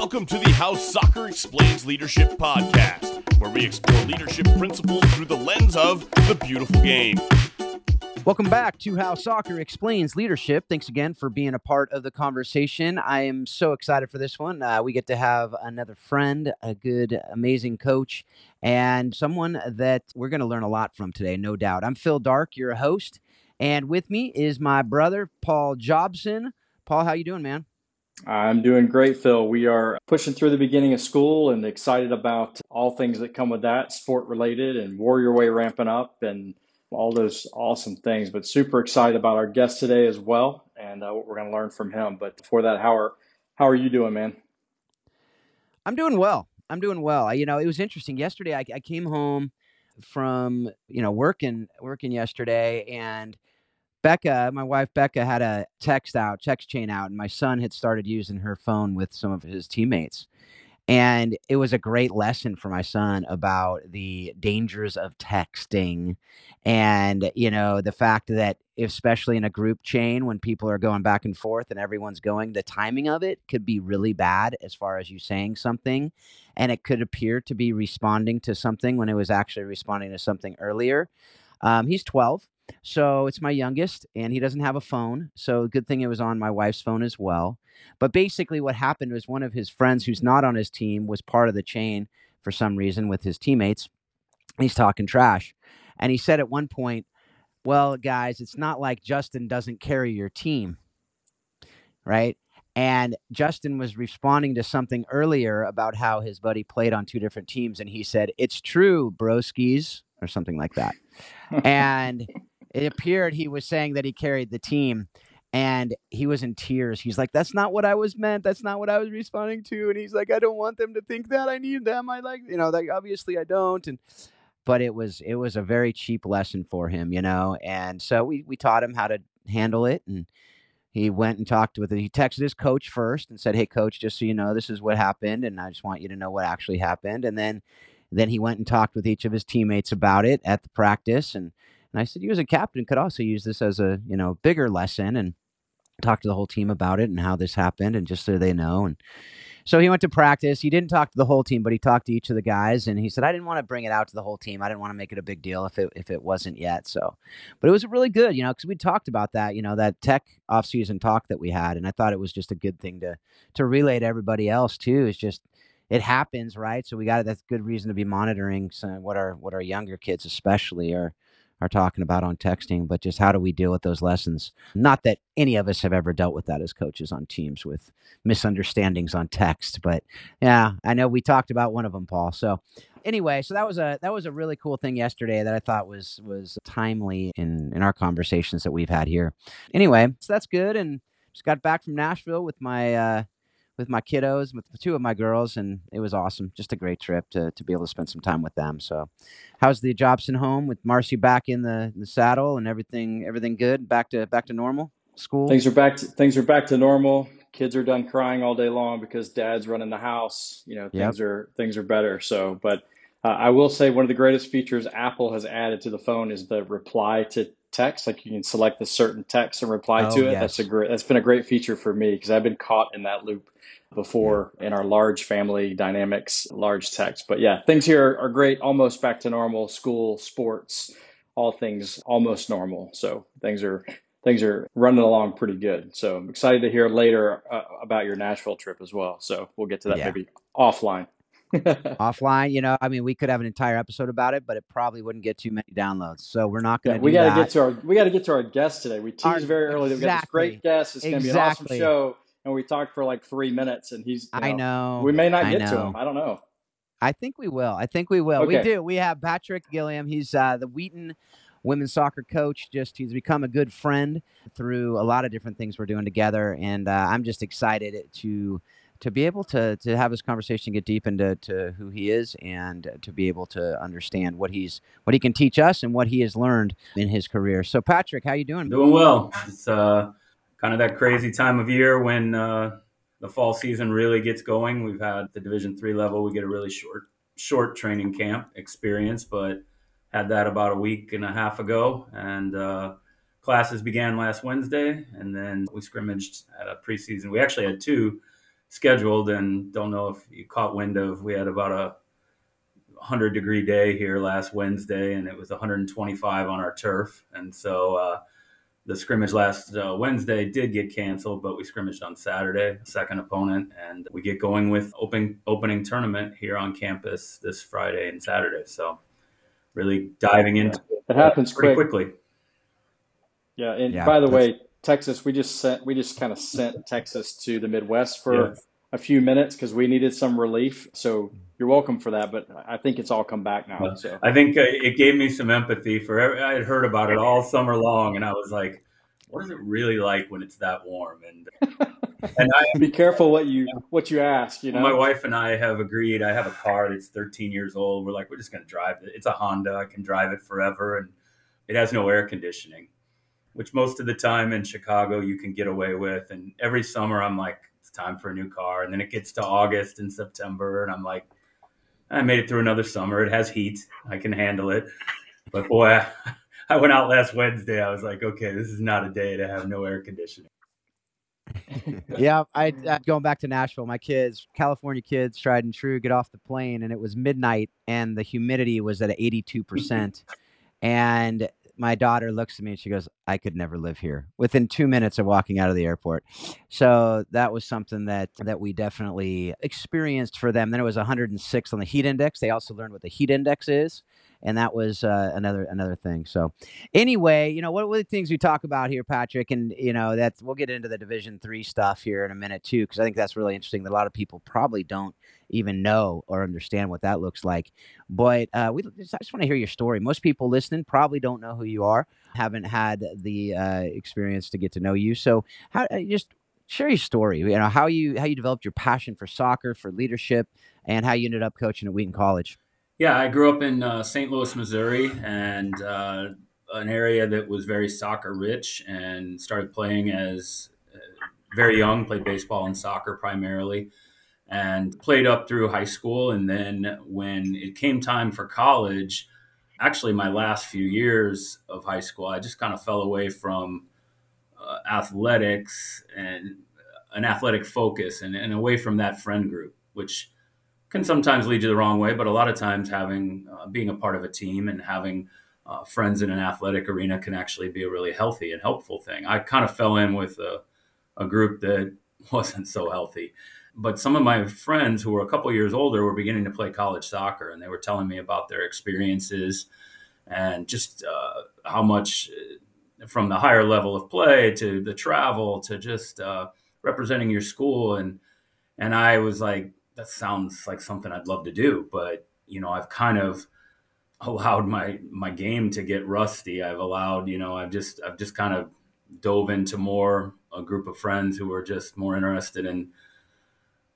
Welcome to the How Soccer Explains Leadership podcast, where we explore leadership principles through the lens of the beautiful game. Welcome back to How Soccer Explains Leadership. Thanks again for being a part of the conversation. I am so excited for this one. Uh, we get to have another friend, a good, amazing coach, and someone that we're going to learn a lot from today, no doubt. I'm Phil Dark, your host, and with me is my brother, Paul Jobson. Paul, how you doing, man? I'm doing great, Phil. We are pushing through the beginning of school and excited about all things that come with that, sport related and Warrior Way ramping up and all those awesome things. But super excited about our guest today as well and uh, what we're going to learn from him. But before that, how are how are you doing, man? I'm doing well. I'm doing well. I, you know, it was interesting. Yesterday, I, I came home from you know working working yesterday and Becca, my wife Becca, had a text out, text chain out, and my son had started using her phone with some of his teammates. And it was a great lesson for my son about the dangers of texting and, you know, the fact that, especially in a group chain, when people are going back and forth and everyone's going, the timing of it could be really bad as far as you saying something. And it could appear to be responding to something when it was actually responding to something earlier. Um, he's 12 so it's my youngest, and he doesn't have a phone. So good thing it was on my wife's phone as well. But basically, what happened was one of his friends who's not on his team was part of the chain for some reason with his teammates. He's talking trash. And he said at one point, Well, guys, it's not like Justin doesn't carry your team. Right. And Justin was responding to something earlier about how his buddy played on two different teams. And he said, It's true, broskies, or something like that. and it appeared he was saying that he carried the team and he was in tears. He's like, "That's not what I was meant. That's not what I was responding to." And he's like, "I don't want them to think that I need them. I like, you know, like obviously I don't." And but it was it was a very cheap lesson for him, you know. And so we we taught him how to handle it, and he went and talked with it. He texted his coach first and said, "Hey, coach, just so you know, this is what happened, and I just want you to know what actually happened." And then then he went and talked with each of his teammates about it at the practice and and I said, you as a captain could also use this as a you know bigger lesson and talk to the whole team about it and how this happened and just so they know. And so he went to practice. He didn't talk to the whole team, but he talked to each of the guys. And he said, I didn't want to bring it out to the whole team. I didn't want to make it a big deal if it if it wasn't yet. So, but it was really good, you know, because we talked about that, you know, that tech offseason talk that we had, and I thought it was just a good thing to to relay to everybody else too. Is just it happens, right? So we got that's good reason to be monitoring some, what our what our younger kids especially are are talking about on texting, but just how do we deal with those lessons? Not that any of us have ever dealt with that as coaches on teams with misunderstandings on text, but yeah, I know we talked about one of them, Paul. So anyway, so that was a that was a really cool thing yesterday that I thought was was timely in in our conversations that we've had here. Anyway, so that's good, and just got back from Nashville with my uh, with my kiddos, with two of my girls, and it was awesome. Just a great trip to to be able to spend some time with them. So, how's the Jobson home with Marcy back in the, the saddle and everything? Everything good? Back to back to normal? School? Things are back. To, things are back to normal. Kids are done crying all day long because Dad's running the house. You know, things yep. are things are better. So, but uh, I will say one of the greatest features Apple has added to the phone is the reply to text. Like you can select a certain text and reply oh, to it. Yes. That's a great. That's been a great feature for me because I've been caught in that loop before in our large family dynamics, large text. But yeah, things here are, are great. Almost back to normal. School, sports, all things almost normal. So things are things are running along pretty good. So I'm excited to hear later uh, about your Nashville trip as well. So we'll get to that yeah. maybe offline. offline. You know, I mean, we could have an entire episode about it, but it probably wouldn't get too many downloads. So we're not going to. Yeah, we got to get to our we got to get to our guest today. We teased our, very early that we got this great guest. It's going to exactly. be an awesome show, and we talked for like three minutes, and he's. You know, I know. We may not get to him. I don't know. I think we will. I think we will. Okay. We do. We have Patrick Gilliam. He's uh, the Wheaton women's soccer coach. Just he's become a good friend through a lot of different things we're doing together, and uh, I'm just excited to to be able to to have this conversation, get deep into to who he is, and to be able to understand what he's what he can teach us and what he has learned in his career. So, Patrick, how you doing? Doing well. It's uh, kind of that crazy time of year when uh, the fall season really gets going. We've had the Division three level. We get a really short short training camp experience, but had that about a week and a half ago, and uh, classes began last Wednesday, and then we scrimmaged at a preseason. We actually had two scheduled, and don't know if you caught wind of. We had about a 100 degree day here last Wednesday, and it was 125 on our turf, and so. Uh, the scrimmage last uh, Wednesday did get canceled, but we scrimmaged on Saturday, second opponent, and we get going with open opening tournament here on campus this Friday and Saturday. So really diving into yeah. it happens pretty quick. quickly. Yeah, and yeah, by the way, Texas, we just sent we just kind of sent Texas to the Midwest for yeah. a few minutes because we needed some relief. So you're welcome for that, but I think it's all come back now. So I think uh, it gave me some empathy for. I had heard about it all summer long, and I was like, "What is it really like when it's that warm?" And and I be careful what you what you ask. You know, my wife and I have agreed. I have a car that's 13 years old. We're like, we're just going to drive it. It's a Honda. I can drive it forever, and it has no air conditioning, which most of the time in Chicago you can get away with. And every summer I'm like, it's time for a new car. And then it gets to August and September, and I'm like I made it through another summer. It has heat. I can handle it. But boy, I, went out last Wednesday. I was like, okay, this is not a day to have no air conditioning. yeah, I, I going back to Nashville. My kids, California kids, tried and true, get off the plane, and it was midnight, and the humidity was at eighty-two percent, and my daughter looks at me and she goes, I could never live here within two minutes of walking out of the airport. So that was something that that we definitely experienced for them. Then it was 106 on the heat index. They also learned what the heat index is. And that was uh, another another thing. So, anyway, you know what, are the things we talk about here, Patrick, and you know that's we'll get into the Division three stuff here in a minute too, because I think that's really interesting. That a lot of people probably don't even know or understand what that looks like. But uh, we just, I just want to hear your story. Most people listening probably don't know who you are, haven't had the uh, experience to get to know you. So, how uh, just share your story. You know how you how you developed your passion for soccer, for leadership, and how you ended up coaching at Wheaton College. Yeah, I grew up in uh, St. Louis, Missouri, and uh, an area that was very soccer rich, and started playing as uh, very young. Played baseball and soccer primarily and played up through high school. And then when it came time for college, actually, my last few years of high school, I just kind of fell away from uh, athletics and an athletic focus and, and, away from that friend group, which can sometimes lead you the wrong way. But a lot of times, having uh, being a part of a team and having uh, friends in an athletic arena can actually be a really healthy and helpful thing. I kind of fell in with a, a group that wasn't so healthy but some of my friends who were a couple years older were beginning to play college soccer and they were telling me about their experiences and just uh, how much uh, from the higher level of play to the travel to just uh, representing your school and and I was like that sounds like something I'd love to do but you know I've kind of allowed my my game to get rusty I've allowed you know I've just I've just kind of dove into more a group of friends who were just more interested in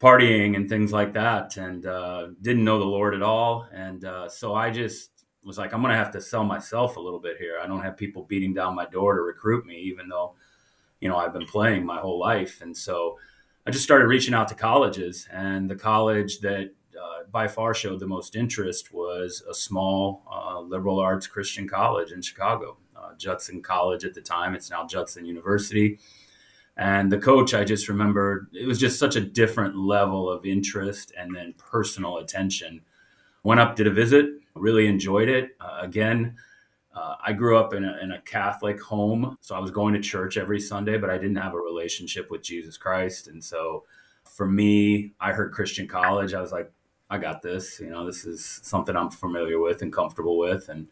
partying and things like that and uh, didn't know the Lord at all. And uh, so I just was like, I'm to have to sell myself a little bit here. I don't have people beating down my door to recruit me, even though, you know, I've been playing my whole life. And so I just started reaching out to colleges. And the college that uh, by far showed the most interest was a small uh, liberal arts Christian college in Chicago, uh, Judson College at the time. It's now Judson University and the coach, I just remembered it was just such a different level of interest and then personal attention. Went up, did a visit, really enjoyed it. Uh, again, uh, I grew up in a, in a, Catholic home, so I was going to church every Sunday, but I didn't have a relationship with Jesus Christ. And so for me, I heard Christian college. I was like, I got this. You know, this is something I'm familiar with and comfortable with. And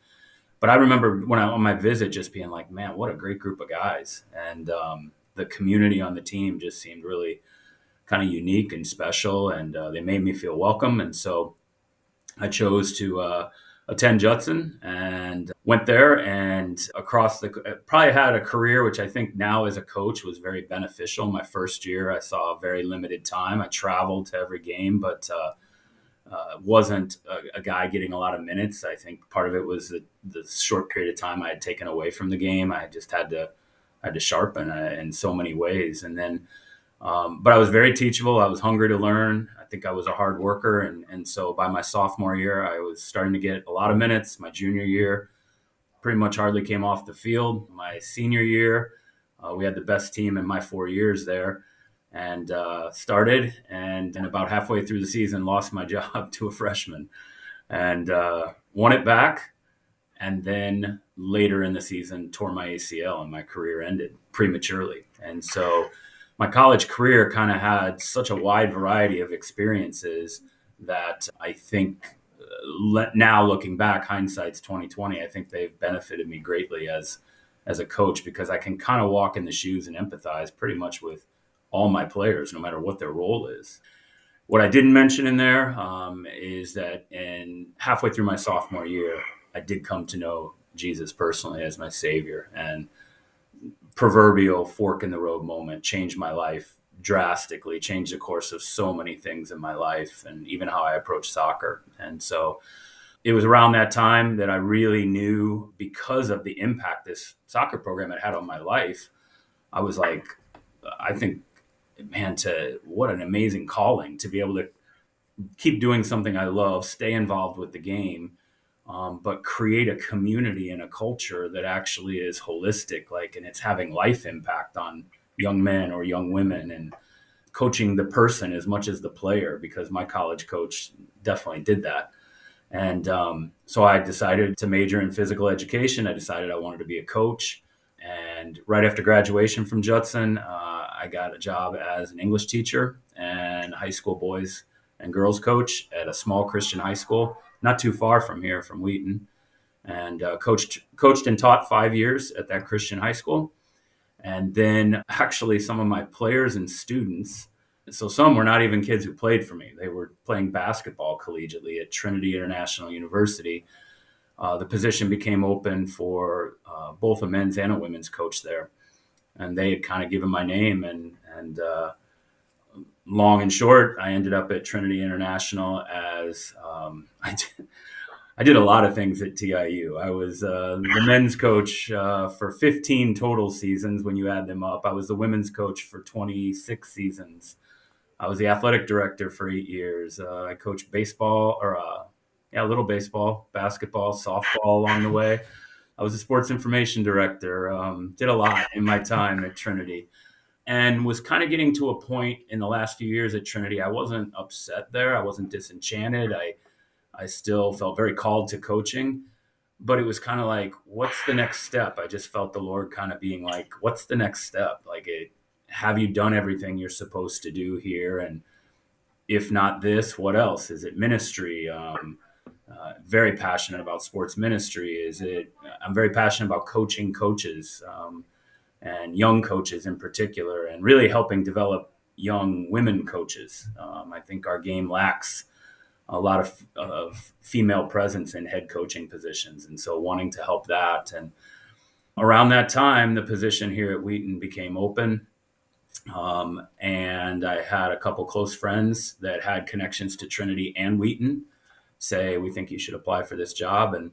but I remember when I on my visit, just being like, man, what a great group of guys. And um, the community on the team just seemed really kind of unique and special, and uh, they made me feel welcome. And so I chose to uh, attend Judson and went there and across the probably had a career which I think now as a coach was very beneficial. My first year, I saw very limited time. I traveled to every game, but uh, uh, wasn't a, a, guy getting a lot of minutes. I think part of it was the, the, short period of time I had taken away from the game. I just had to I had to sharpen uh, in so many ways. And then, um, but I was very teachable. I was hungry to learn. I think I was a hard worker. And, and so by my sophomore year, I was starting to get a lot of minutes. My junior year, pretty much hardly came off the field. My senior year, uh, we had the best team in my four years there. and uh, started. And, and about halfway through the season, lost my job to a freshman and uh, won it back. And then later in the season, tore my ACL and my career ended prematurely. And so my college career kind of had such a wide variety of experiences that I think uh, now looking back, hindsight's 2020. I think they've benefited me greatly as as a coach because I can kind of walk in the shoes and empathize pretty much with all my players, no matter what their role is. What I didn't mention in there um, is that in halfway through my sophomore year, I did come to know Jesus personally as my Savior, and proverbial fork in the road moment changed my life drastically, changed the course of so many things in my life, and even how I approach soccer. And so, it was around that time that I really knew because of the impact this soccer program had had on my life. I was like, I think, man, to what an amazing calling to be able to keep doing something I love, stay involved with the game, um, but create a community and a culture that actually is holistic, like, and it's having life impact on young men or young women and coaching the person as much as the player because my college coach definitely did that. And um, so I decided to major in physical education. I decided I wanted to be a coach. And right after graduation from Judson, uh, I got a job as an English teacher and high school boys and girls coach at a small Christian high school, not too far from here, from Wheaton. And uh, coached, coached and taught five years at that Christian high school. And then actually, some of my players and students so some were not even kids who played for me. They were playing basketball collegiately at Trinity International University. Uh, the position became open for uh, both a men's and a women's coach there, and they had kind of given my name and and uh, long and short, I ended up at Trinity International as um, I did. I did a lot of things at TIU. I was uh, the men's coach uh, for 15 total seasons when you add them up. I was the women's coach for 26 seasons. I was the athletic director for eight years. Uh, I coached baseball or uh, yeah, a little baseball, basketball, softball along the way. I was a sports information director. Um, did a lot in my time at Trinity, and was kind of getting to a point in the last few years at Trinity. I wasn't upset there. I wasn't disenchanted. I I still felt very called to coaching, but it was kind of like, what's the next step? I just felt the Lord kind of being like, what's the next step? Like it have you done everything you're supposed to do here? And if not this, what else? Is it ministry? Um, uh, very passionate about sports ministry. Is it? I'm very passionate about coaching coaches um, and young coaches in particular, and really helping develop young women coaches. Um, I think our game lacks a lot of, of female presence in head coaching positions, and so wanting to help that. And around that time, the position here at Wheaton became open. Um, and I had a couple close friends that had connections to Trinity and Wheaton say, We think you should apply for this job. And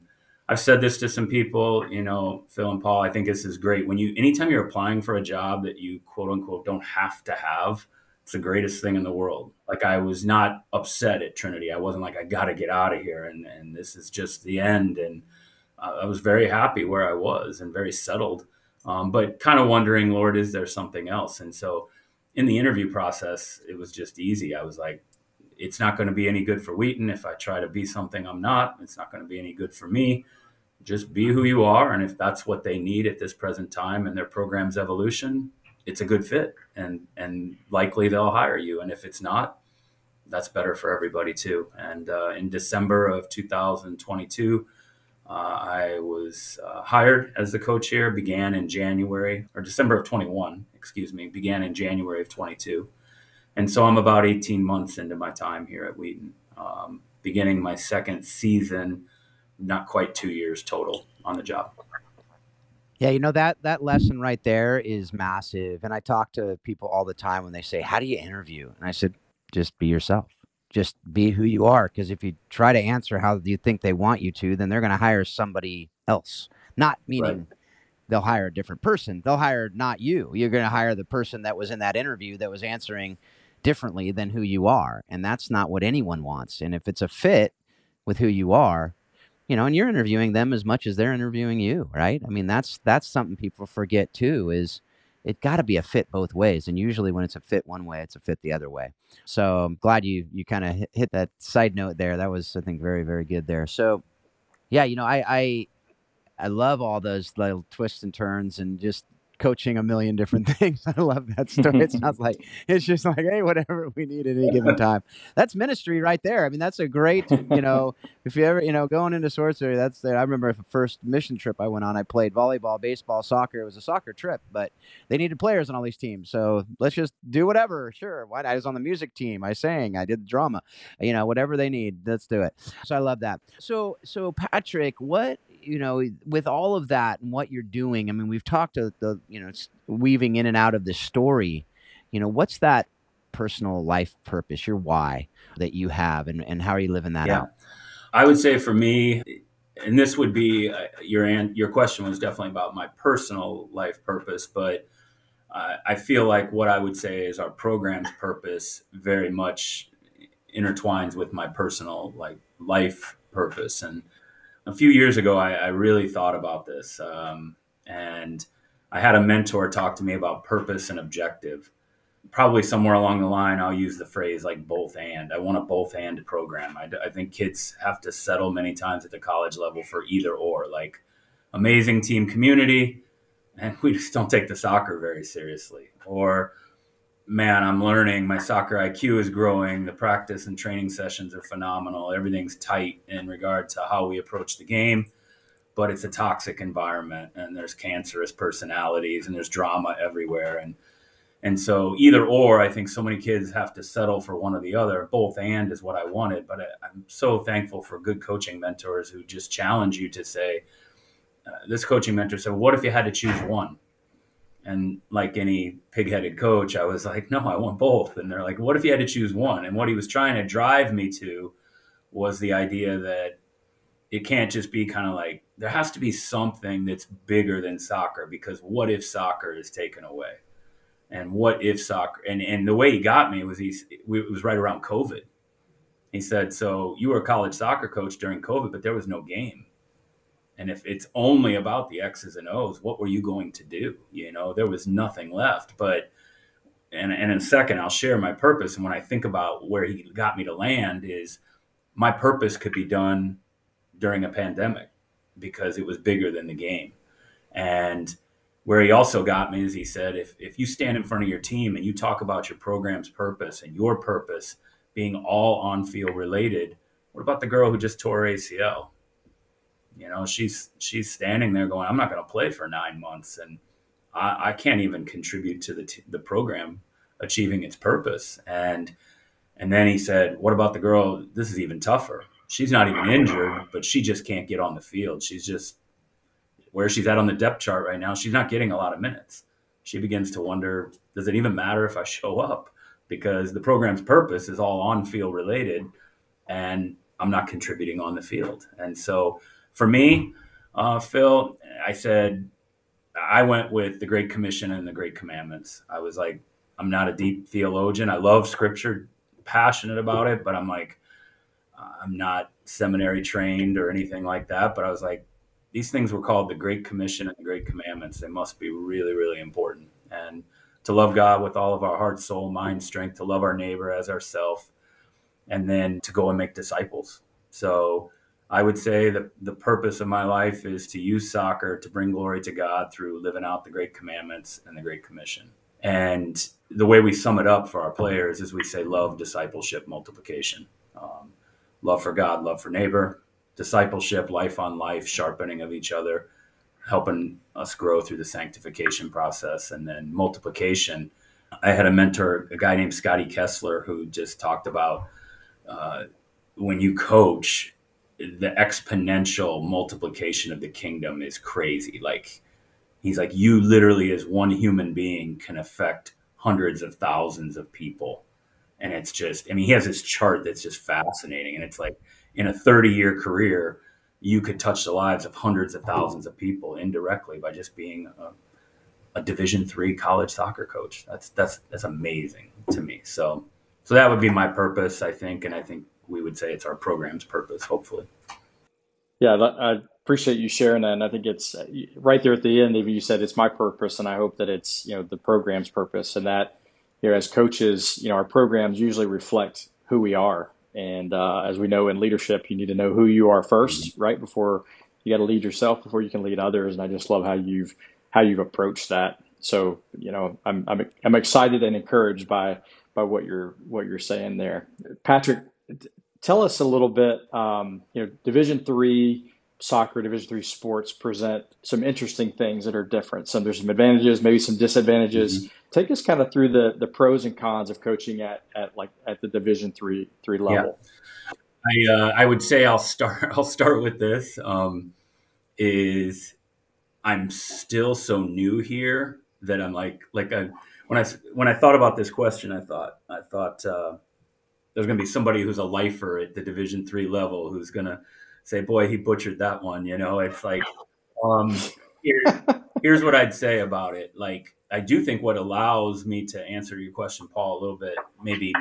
I've said this to some people, you know, Phil and Paul, I think this is great. When you, anytime you're applying for a job that you quote unquote don't have to have, it's the greatest thing in the world. Like I was not upset at Trinity. I wasn't like, I got to get out of here and, and this is just the end. And uh, I was very happy where I was and very settled um, but kind of wondering, Lord, is there something else? And so in the interview process, it was just easy. I was like, it's not going to be any good for Wheaton if I try to be something I'm not. It's not going to be any good for me. Just be who you are. And if that's what they need at this present time and their program's evolution, it's a good fit. And, and likely they'll hire you. And if it's not, that's better for everybody too. And uh, in December of 2022, uh, I was uh, hired as the coach here, began in January or December of 21, excuse me, began in January of 22. And so I'm about 18 months into my time here at Wheaton, um, beginning my second season, not quite two years total on the job. Yeah, you know that that lesson right there is massive. And I talk to people all the time when they say, "How do you interview?" And I said, "Just be yourself just be who you are because if you try to answer how you think they want you to then they're going to hire somebody else not meaning right. they'll hire a different person they'll hire not you you're going to hire the person that was in that interview that was answering differently than who you are and that's not what anyone wants and if it's a fit with who you are you know and you're interviewing them as much as they're interviewing you right i mean that's that's something people forget too is it got to be a fit both ways. And usually when it's a fit one way, it's a fit the other way. So I'm glad you you kind of hit that side note there. That was I think very very good there. So yeah, you know I I I love all those little twists and turns and just coaching a million different things. I love that story. It sounds like it's just like, hey, whatever we need at any given time. That's ministry right there. I mean, that's a great, you know, if you ever, you know, going into sorcery, that's the, I remember the first mission trip I went on, I played volleyball, baseball, soccer. It was a soccer trip, but they needed players on all these teams. So let's just do whatever. Sure. Why I was on the music team. I sang, I did the drama, you know, whatever they need, let's do it. So I love that. So, so Patrick, what you know, with all of that and what you're doing, I mean, we've talked to the, you know, weaving in and out of this story. You know, what's that personal life purpose, your why that you have, and, and how are you living that yeah. out? I would say for me, and this would be uh, your your question was definitely about my personal life purpose, but uh, I feel like what I would say is our program's purpose very much intertwines with my personal like life purpose and a few years ago, I, I really thought about this. Um, and I had a mentor talk to me about purpose and objective. Probably somewhere along the line, I'll use the phrase like both and. I want a both and program. I, I think kids have to settle many times at the college level for either or, like amazing team community, and we just don't take the soccer very seriously. Or man, I'm learning. My soccer IQ is growing. The practice and training sessions are phenomenal. Everything's tight in regard to how we approach the game, but it's a toxic environment and there's cancerous personalities and there's drama everywhere. And and so either or, I think so many kids have to settle for one or the other. Both and is what I wanted, but I, am so thankful for good coaching mentors who just challenge you to say. Uh, this coaching mentor said, "What if you had to choose one?" And like any pig-headed coach, I was like, no, I want both. And they're like, what if you had to choose one? And what he was trying to drive me to was the idea that it can't just be kind of like there has to be something that's bigger than soccer because what if soccer is taken away? And what if soccer? And and the way he got me was he it was right around COVID. He said, "So you were a college soccer coach during COVID, but there was no game." And if it's only about the X's and O's, what were you going to do? You know, there was nothing left. But and, and in a second, I'll share my purpose. And when I think about where he got me to land, is my purpose could be done during a pandemic because it was bigger than the game. And where he also got me is he said, if, if you stand in front of your team and you talk about your program's purpose and your purpose being all on field related, what about the girl who just tore ACL? You know, she's she's standing there going, "I'm not going to play for nine months, and I, I can't even contribute to the t- the program achieving its purpose." And and then he said, "What about the girl? This is even tougher. She's not even injured, but she just can't get on the field. She's just where she's at on the depth chart right now. She's not getting a lot of minutes. She begins to wonder, does it even matter if I show up? Because the program's purpose is all on field related, and I'm not contributing on the field. And so for me, uh, Phil, I said I went with the Great Commission and the Great Commandments. I was like, I'm not a deep theologian. I love Scripture, passionate about it, but I'm like, uh, I'm not seminary trained or anything like that. But I was like, these things were called the Great Commission and the Great Commandments. They must be really, really important. And to love God with all of our heart, soul, mind, strength, to love our neighbor as ourself, and then to go and make disciples. So I would say that the purpose of my life is to use soccer to bring glory to God through living out the Great Commandments and the Great Commission. And the way we sum it up for our players is we say love, discipleship, multiplication. Um, love for God, love for neighbor, discipleship, life on life, sharpening of each other, helping us grow through the sanctification process, and then multiplication. I had a mentor, a guy named Scotty Kessler, who just talked about uh, when you coach, the exponential multiplication of the kingdom is crazy. Like he's like, you literally as one human being can affect hundreds of thousands of people. And it's just, I mean, he has this chart that's just fascinating. And it's like in a 30 year career, you could touch the lives of hundreds of thousands of people indirectly by just being a, a division three college soccer coach. That's, that's, that's amazing to me. So, so that would be my purpose, I think. And I think we would say it's our program's purpose, hopefully. Yeah, I appreciate you sharing that. And I think it's uh, right there at the end. Even you said it's my purpose, and I hope that it's you know the program's purpose, and that you know as coaches, you know our programs usually reflect who we are. And uh, as we know in leadership, you need to know who you are 1st right before you got to lead yourself before you can lead others. And I just love how you've how you've approached that. So you know, I'm I'm I'm excited and encouraged by by what you're what you're saying there, Patrick tell us a little bit. Um, you know, Division three soccer, Division three sports present some interesting things that are different. Some there's some advantages, maybe some disadvantages. Mm-hmm. Take us kind of through the the pros and cons of coaching at at like at the Division three three level. Yeah. I uh, I would say I'll start I'll start with this. Um, is I'm still so new here that I'm like like I when I when I thought about this question, I thought I thought. Uh, there's going to be somebody who's a lifer at the Division three level who's going to say, "Boy, he butchered that one." You know, it's like, um, here, here's what I'd say about it. Like, I do think what allows me to answer your question, Paul, a little bit maybe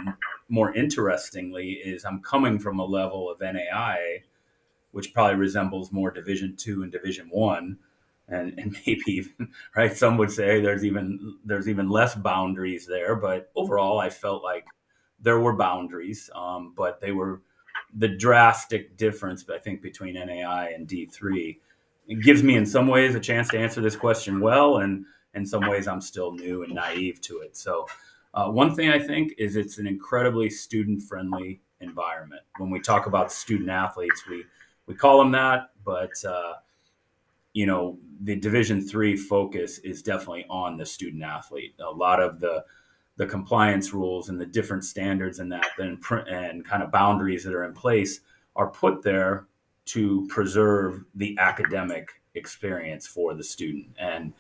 more interestingly is I'm coming from a level of NAIA, which probably resembles more Division two and Division one. And, and maybe even right some would say there's even there's even less boundaries there but overall i felt like there were boundaries, um, but they were the drastic difference, I think, between NAIA and D3. It gives me, in some ways, a chance to answer this question well, and in some ways, I'm still new and naive to it. So, uh, one thing I think is it's an incredibly student friendly environment. When we talk about student athletes, we we call them that, but uh, you know, the Division three focus is definitely on the student athlete. A lot of the the compliance rules and the different standards and that and, and kind of boundaries that are in place are put there to preserve the academic experience for the student and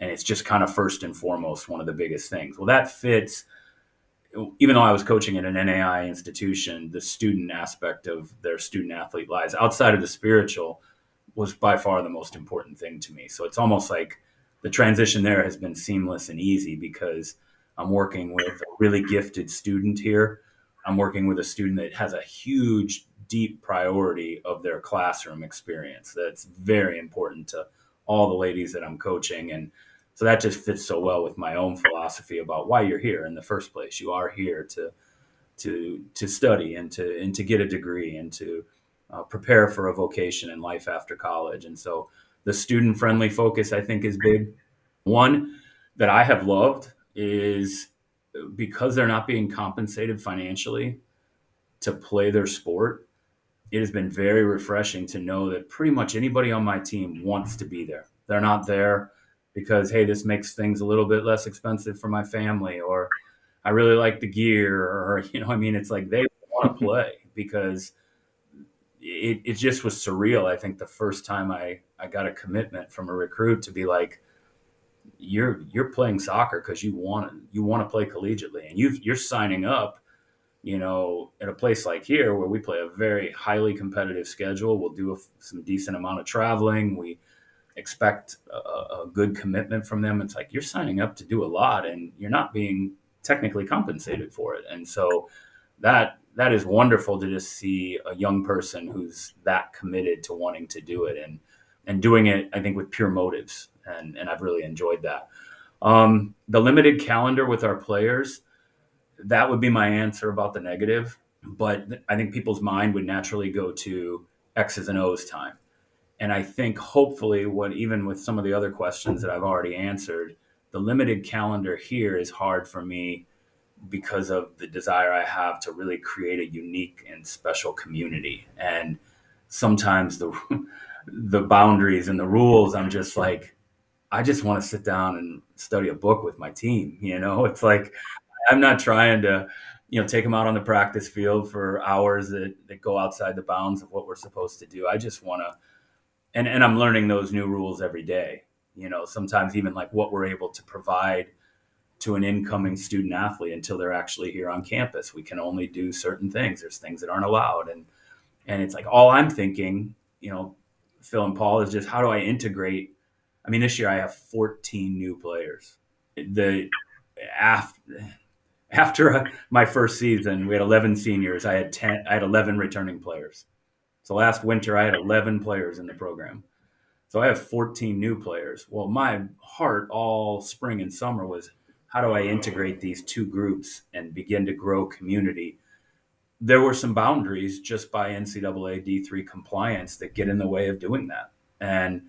and it's just kind of first and foremost one of the biggest things well that fits even though I was coaching at an NAIA institution, the student aspect of their student athlete lives outside of the spiritual was by far the most important thing to me. So it's almost like the transition there has been seamless and easy because I'm working with a really gifted student here. I'm working with a student that has a huge, deep priority of their classroom experience. That's very important to all the ladies that I'm coaching. And so that just fits so well with my own philosophy about why you're here in the first place. You are here to to to study and to and to get a degree and to uh, prepare for a vocation in life after college. And so the student friendly focus I think is big. One that I have loved is because they're not being compensated financially to play their sport, it has been very refreshing to know that pretty much anybody on my team wants to be there. They're not there because, hey, this makes things a little bit less expensive for my family, or I really like the gear, or, you know, I mean, it's like they want to play because it, it just was surreal. I think the first time I, I got a commitment from a recruit to be like, you're you're playing soccer because you want to you want to play collegiately, and you you're signing up, you know, at a place like here where we play a very highly competitive schedule. We'll do a, some decent amount of traveling. We expect a, a good commitment from them. It's like you're signing up to do a lot, and you're not being technically compensated for it, and so that that is wonderful to just see a young person who's that committed to wanting to do it and and doing it i think with pure motives and and I've really enjoyed that. Um, the limited calendar with our players, that would be my answer about the negative. But I think people's mind would naturally go to X's and O's time. And I think hopefully, what even with some of the other questions that I've already answered, the limited calendar here is hard for me because of the desire I have to really create a unique and special community. And sometimes the the boundaries and the rules, I'm just like, I just want to sit down and study a book with my team. You know, it's like I'm not trying to, you know, take them out on the practice field for hours that, that go outside the bounds of what we're supposed to do. I just want to, and, and I'm learning those new rules every day. You know, sometimes even like what we're able to provide to an incoming student athlete until they're actually here on campus. We can only do certain things. There's things that aren't allowed. And, and it's like all I'm thinking, you know, Phil and Paul is just how do I integrate I mean, this year I have 14 new players. The after after my first season, we had 11 seniors. I had 10. I had 11 returning players. So last winter, I had 11 players in the program. So I have 14 new players. Well, my heart all spring and summer was how do I integrate these two groups and begin to grow community? There were some boundaries just by NCAA D3 compliance that get in the way of doing that. And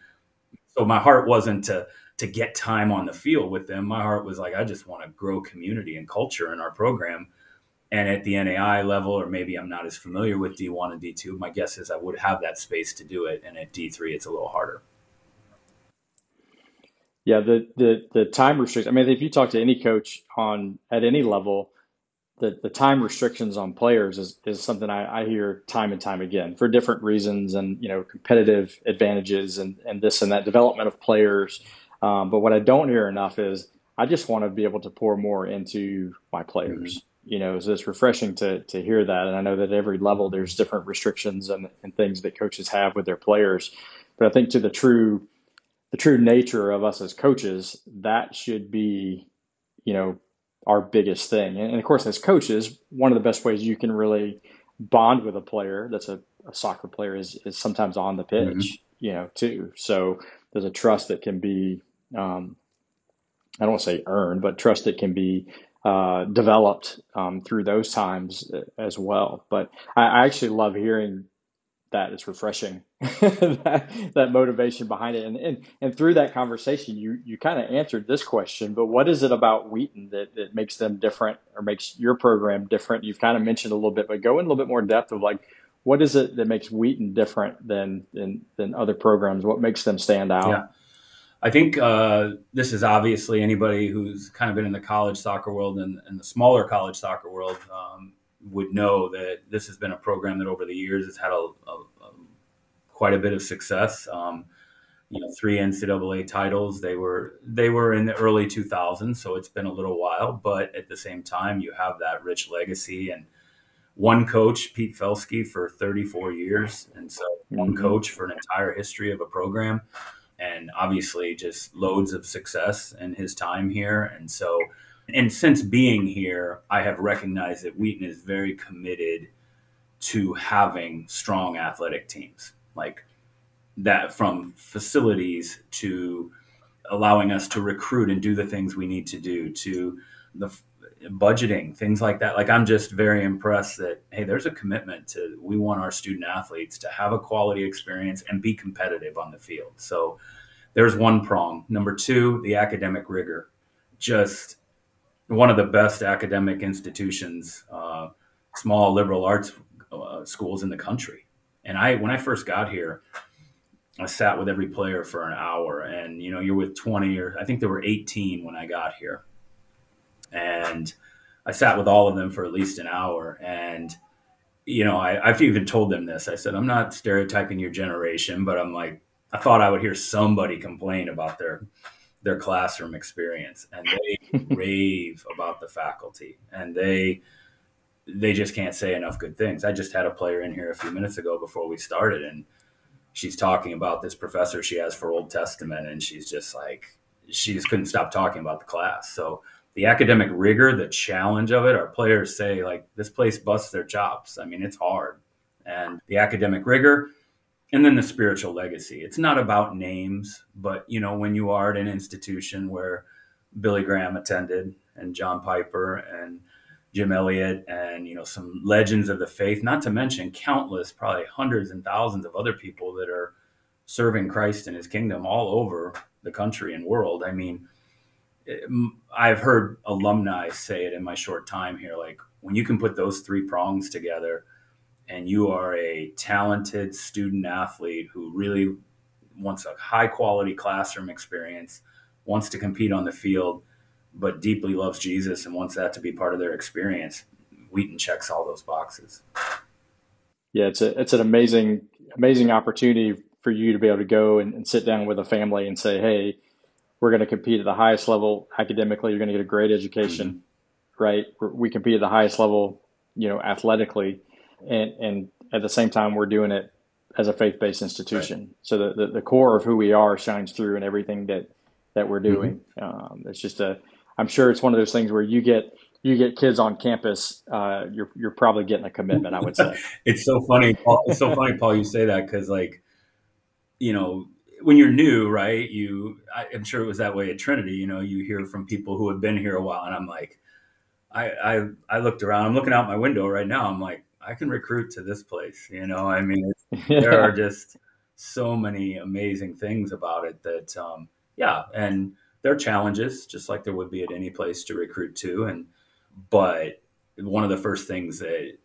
so my heart wasn't to to get time on the field with them. My heart was like, I just want to grow community and culture in our program. And at the NAIA level, or maybe I'm not as familiar with D1 and D2, my guess is I would have that space to do it. And at D3, it's a little harder. Yeah, the the the time restriction. I mean, if you talk to any coach on at any level, the the time restrictions on players is is something I, I hear time and time again for different reasons and you know competitive advantages and and this and that development of players. Um, but what I don't hear enough is I just want to be able to pour more into my players. Mm-hmm. You know, so it's refreshing to to hear that. And I know that at every level there's different restrictions and, and things that coaches have with their players. But I think to the true the true nature of us as coaches, that should be, you know, our biggest thing. And, of course, as coaches, one of the best ways you can really bond with a player that's a, a soccer player is, is sometimes on the pitch, mm-hmm. you know, too. So there's a trust that can be, um, I don't want to say earned, but trust that can be uh, developed um, through those times as well. But I, I actually love hearing that it's refreshing. That, that motivation behind it. And, and and through that conversation you you kind of answered this question but what is it about wheaton that, that makes them different or makes your program different? You've kind of mentioned a little bit but go in a little bit more depth of like what is it that makes wheaton different than than, than other programs? What makes them stand out? Yeah. I think uh, this is obviously anybody who's kind of been in the college soccer world and, and the smaller college soccer world um, would know that this has been a program that over the years has had a, a, a quite a bit of success. Um, you know, three NCAA titles. They were they were in the early 2000s, so it's been a little while. But at the same time, you have that rich legacy and one coach, Pete Felske, for 34 years, and so one mm-hmm. coach for an entire history of a program, and obviously just loads of success in his time here. And so and since being here, I have recognized that Wheaton is very committed to having strong athletic teams, like that from facilities to allowing us to recruit and do the things we need to do to the budgeting things like that. Like i'm just very impressed that hey there's a commitment to we want our student athletes to have a quality experience and be competitive on the field. So there's one prong. Number two the academic rigor. Just one of the best academic institutions, uh, small liberal arts uh, schools in the country. And I, when I first got here, I sat with every player for an hour, and you know, you're with 20 or I think there were 18 when I got here, and I sat with all of them for at least an hour. And you know, I, I've even told them this. I said, I'm not stereotyping your generation, but I'm like, I thought I would hear somebody complain about their their classroom experience and they rave about the faculty and they they just can't say enough good things. I just had a player in here a few minutes ago before we started and she's talking about this professor she has for Old Testament and she's just like she just couldn't stop talking about the class. So the academic rigor, the challenge of it, our players say like this place busts their chops. I mean, it's hard. And the academic rigor, and then the spiritual legacy. It's not about names, but you know, when you are at an institution where Billy Graham attended and John Piper and Jim Elliot and you know some legends of the faith, not to mention countless, probably hundreds and thousands of other people that are serving Christ in His kingdom all over the country and world. I mean, I've heard alumni say it in my short time here, like when you can put those three prongs together and you are a talented student athlete who really wants a high quality classroom experience, wants to compete on the field, but deeply loves Jesus and wants that to be part of their experience, Wheaton checks all those boxes. Yeah, it's a it's an amazing amazing opportunity for you to be able to go and, and sit down with a family and say, hey, we're going to compete at the highest level academically. You're going to get a great education, mm-hmm. right? We compete at the highest level, you know, athletically and and at the same time we're doing it as a faith-based institution. Right. So the, the, the core of who we are shines through in everything that that we're doing. Mm-hmm. Um, it's just a I'm sure it's one of those things where you get you get kids on campus, uh, you're you're probably getting a commitment. I would say. it's so funny. Paul, it's so funny, Paul. You say that because like, you know, when you're new, right? You, I, am sure it was that way at Trinity. You know, you hear from people who have been here a while, and I'm like, I I, I looked around. I'm looking out my window right now. I'm like, I can recruit to this place. You know, I mean, there are just so many amazing things about it that, um, yeah, and there are challenges, just like there would be at any place to recruit to, and but one of the first things that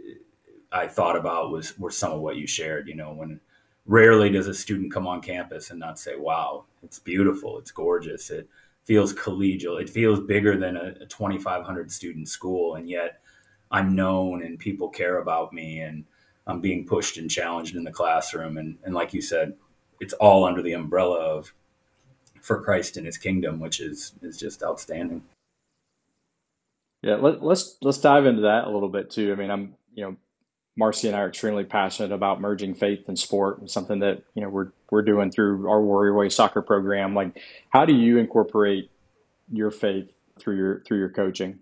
I thought about was were some of what you shared. You know, when rarely does a student come on campus and not say, "Wow, it's beautiful, it's gorgeous, it feels collegial, it feels bigger than a, a 2,500 student school," and yet I'm known and people care about me and I'm being pushed and challenged in the classroom. And, and like you said, it's all under the umbrella of for Christ and His kingdom, which is is just outstanding. Yeah, let, us let's, let's dive into that a little bit too. I mean, I'm you know, Marcy and I are extremely passionate about merging faith and sport, and something that you know we're we're doing through our Warrior Way soccer program. Like, how do you incorporate your faith through your through your coaching?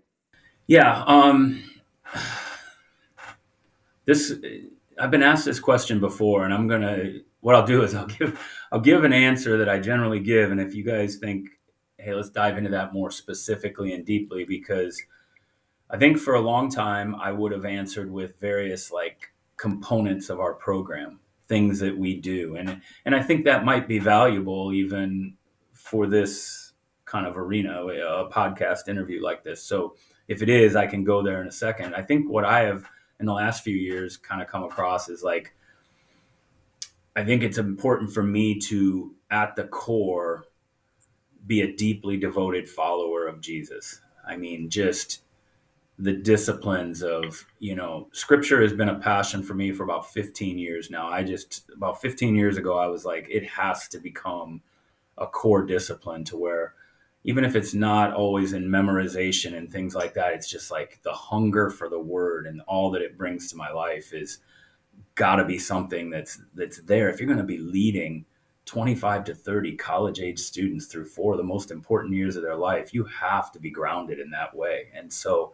Yeah, um, this I've been asked this question before, and I'm gonna what I'll do is I'll give I'll give an answer that I generally give, and if you guys think, hey, let's dive into that more specifically and deeply, because I think for a long time I would have answered with various like components of our program, things that we do, and and I think that might be valuable even for this kind of arena, a podcast interview like this. So if it is, I can go there in a second. I think what I have in the last few years kind of come across is like I think it's important for me to at the core be a deeply devoted follower of Jesus. I mean, just the disciplines of, you know, scripture has been a passion for me for about 15 years now. I just about 15 years ago I was like it has to become a core discipline to where even if it's not always in memorization and things like that, it's just like the hunger for the word and all that it brings to my life is got to be something that's that's there. If you're going to be leading 25 to 30 college age students through four of the most important years of their life, you have to be grounded in that way. And so,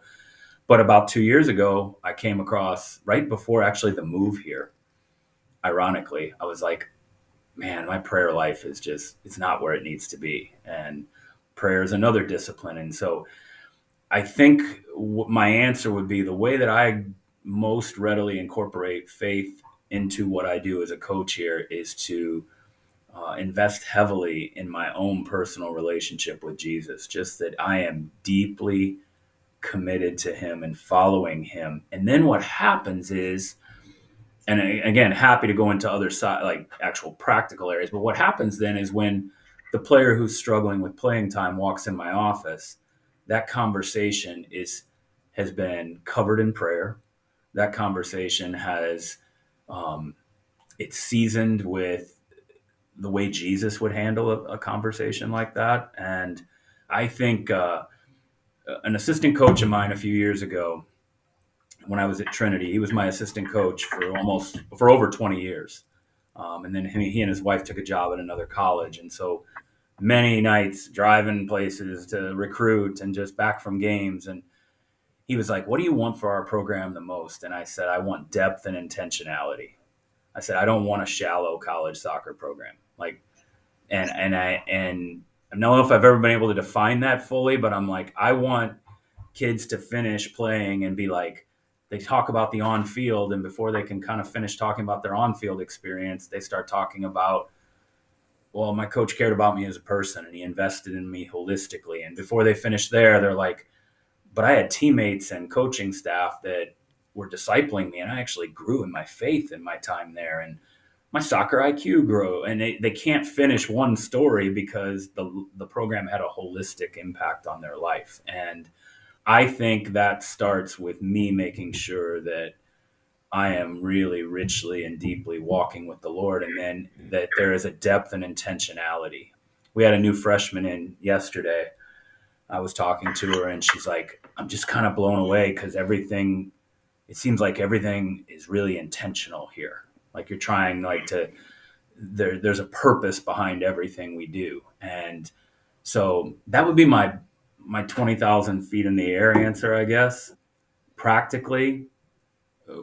but about two years ago, I came across right before actually the move here. Ironically, I was like, man, my prayer life is just, it's not where it needs to be. And prayer is another discipline. And so I think w- my answer would be the way that I most readily incorporate faith into what I do as a coach here is to uh, invest heavily in my own personal relationship with Jesus. Just that I am deeply committed to Him and following Him. And then what happens is, and again, happy to go into other side, like actual practical areas. But what happens then is when the player who's struggling with playing time walks in my office, that conversation is has been covered in prayer. That conversation has um, it's seasoned with the way Jesus would handle a, a conversation like that. And I think uh, an assistant coach of mine a few years ago, when I was at Trinity, he was my assistant coach for almost for over 20 years. Um, and then he, he and his wife took a job at another college, and so many nights driving places to recruit and just back from games. And he was like, What do you want for our program the most? And I said, I want depth and intentionality. I said, I don't want a shallow college soccer program. Like, and, and I, and I don't know if I've ever been able to define that fully, but I'm like, I want kids to finish playing and be like, they talk about the on field, and before they can kind of finish talking about their on field experience, they start talking about well, my coach cared about me as a person and he invested in me holistically. And before they finished there, they're like, but I had teammates and coaching staff that were discipling me, and I actually grew in my faith in my time there. And my soccer IQ grew, and they, they can't finish one story because the, the program had a holistic impact on their life. And I think that starts with me making sure that I am really richly and deeply walking with the Lord, and then that there is a depth and intentionality. We had a new freshman in yesterday. I was talking to her, and she's like, I'm just kind of blown away because everything, it seems like everything is really intentional here. Like you're trying, like, to, there, there's a purpose behind everything we do. And so that would be my my 20,000 feet in the air answer, I guess. Practically,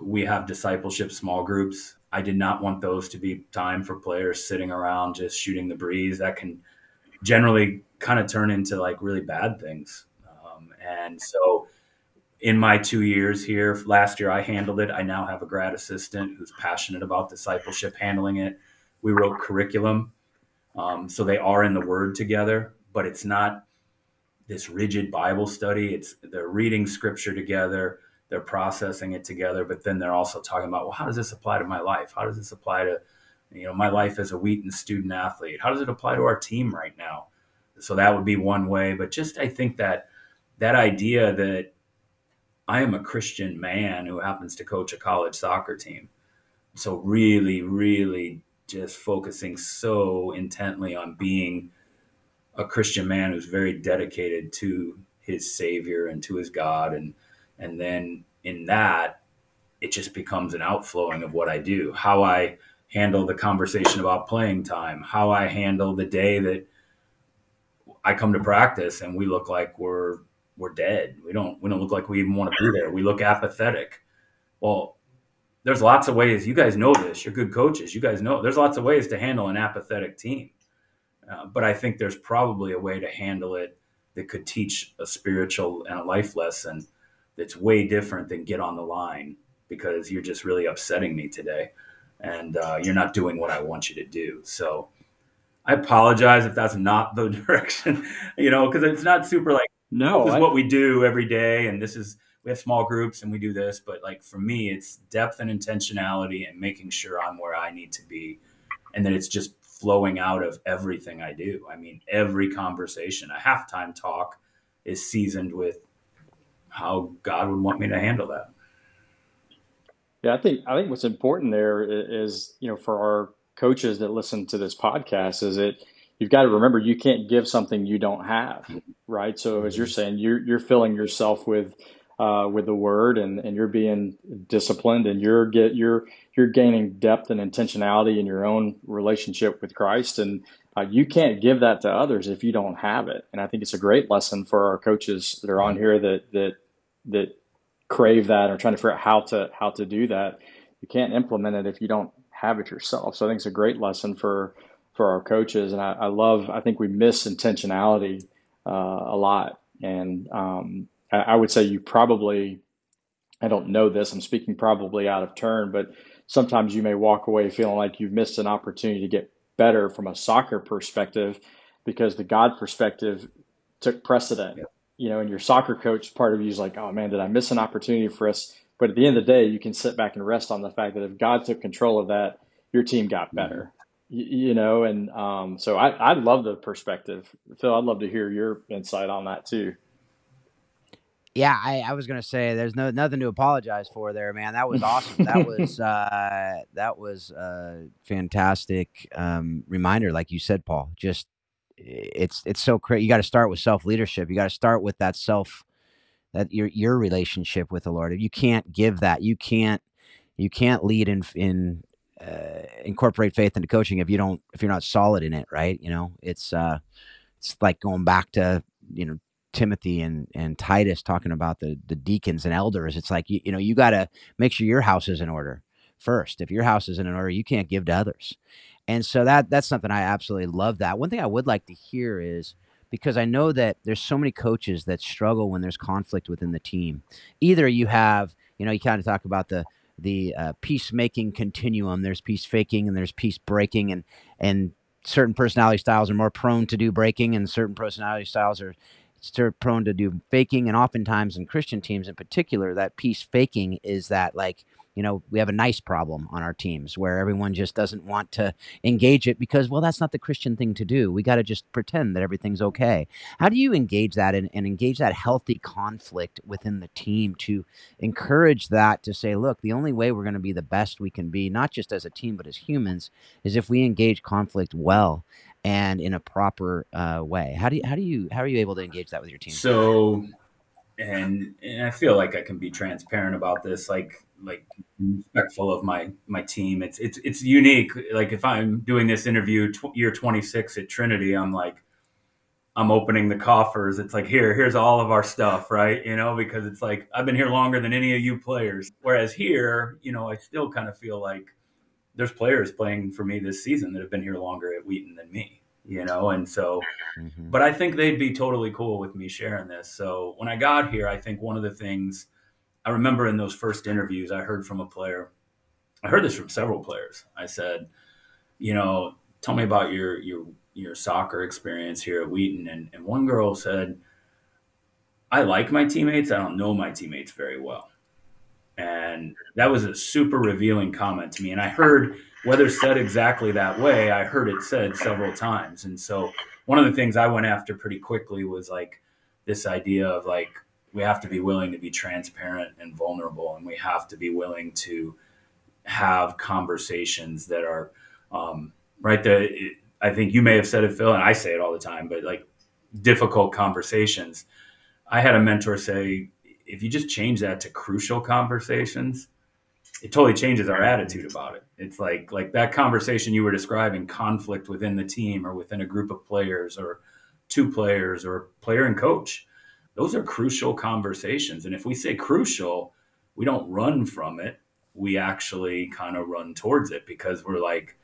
we have discipleship small groups. I did not want those to be time for players sitting around just shooting the breeze. That can generally kind of turn into like really bad things. Um, and so, in my two years here, last year I handled it. I now have a grad assistant who's passionate about discipleship, handling it. We wrote curriculum. Um, so they are in the word together, but it's not this rigid Bible study. It's they're reading scripture together, they're processing it together, but then they're also talking about, well, how does this apply to my life? How does this apply to, you know, my life as a Wheaton student athlete? How does it apply to our team right now? So that would be one way. But just I think that that idea that I am a Christian man who happens to coach a college soccer team. So really, really just focusing so intently on being a Christian man who's very dedicated to his Savior and to his God, and and then in that, it just becomes an outflowing of what I do, how I handle the conversation about playing time, how I handle the day that I come to practice and we look like we're we're dead. We don't we don't look like we even want to be there. We look apathetic. Well, there's lots of ways. You guys know this. You're good coaches. You guys know there's lots of ways to handle an apathetic team. Uh, but I think there's probably a way to handle it that could teach a spiritual and a life lesson that's way different than get on the line because you're just really upsetting me today and uh, you're not doing what I want you to do. So I apologize if that's not the direction, you know, because it's not super like, no, this is I... what we do every day. And this is, we have small groups and we do this. But like for me, it's depth and intentionality and making sure I'm where I need to be. And that it's just flowing out of everything I do. I mean, every conversation, a halftime talk is seasoned with how God would want me to handle that. Yeah, I think I think what's important there is, you know, for our coaches that listen to this podcast is it you've got to remember you can't give something you don't have, right? So as you're saying, you're you're filling yourself with uh, with the word and, and you're being disciplined and you're get you're you're gaining depth and intentionality in your own relationship with Christ and uh, you can't give that to others if you don't have it and I think it's a great lesson for our coaches that are on here that that that crave that or trying to figure out how to how to do that you can't implement it if you don't have it yourself so I think it's a great lesson for for our coaches and I, I love I think we miss intentionality uh, a lot and um, I would say you probably, I don't know this, I'm speaking probably out of turn, but sometimes you may walk away feeling like you've missed an opportunity to get better from a soccer perspective because the God perspective took precedent. Yeah. You know, and your soccer coach, part of you is like, oh man, did I miss an opportunity for us? But at the end of the day, you can sit back and rest on the fact that if God took control of that, your team got better. Mm-hmm. You, know, and um, so I, I love the perspective. Phil, I'd love to hear your insight on that too. Yeah, I, I was gonna say there's no nothing to apologize for there, man. That was awesome. that was uh, that was a fantastic um, reminder, like you said, Paul. Just it's it's so crazy. You got to start with self leadership. You got to start with that self that your your relationship with the Lord. If you can't give that, you can't you can't lead in in uh, incorporate faith into coaching if you don't if you're not solid in it, right? You know, it's uh, it's like going back to you know Timothy and and Titus talking about the the deacons and elders. It's like you, you know you got to make sure your house is in order first. If your house is in order, you can't give to others. And so that that's something I absolutely love. That one thing I would like to hear is because I know that there's so many coaches that struggle when there's conflict within the team. Either you have you know you kind of talk about the the uh, peacemaking continuum. There's peace faking and there's peace breaking, and and certain personality styles are more prone to do breaking, and certain personality styles are prone to do faking and oftentimes in christian teams in particular that peace faking is that like you know we have a nice problem on our teams where everyone just doesn't want to engage it because well that's not the christian thing to do we got to just pretend that everything's okay how do you engage that and, and engage that healthy conflict within the team to encourage that to say look the only way we're going to be the best we can be not just as a team but as humans is if we engage conflict well and in a proper uh, way. How do you how do you how are you able to engage that with your team? So, and, and I feel like I can be transparent about this, like like respectful of my my team. It's it's it's unique. Like if I'm doing this interview tw- year 26 at Trinity, I'm like, I'm opening the coffers. It's like here, here's all of our stuff, right? You know, because it's like I've been here longer than any of you players. Whereas here, you know, I still kind of feel like there's players playing for me this season that have been here longer at Wheaton than me, you know, and so. Mm-hmm. But I think they'd be totally cool with me sharing this. So when I got here, I think one of the things I remember in those first interviews, I heard from a player. I heard this from several players. I said, you know, tell me about your your your soccer experience here at Wheaton. And, and one girl said, I like my teammates. I don't know my teammates very well. And that was a super revealing comment to me. And I heard, whether said exactly that way, I heard it said several times. And so one of the things I went after pretty quickly was like this idea of like, we have to be willing to be transparent and vulnerable, and we have to be willing to have conversations that are um, right. The I think you may have said it, Phil, and I say it all the time, but like difficult conversations. I had a mentor say, if you just change that to crucial conversations, it totally changes our attitude about it. It's like like that conversation you were describing, conflict within the team or within a group of players or two players or player and coach. Those are crucial conversations. And if we say crucial, we don't run from it. We actually kind of run towards it because we're like,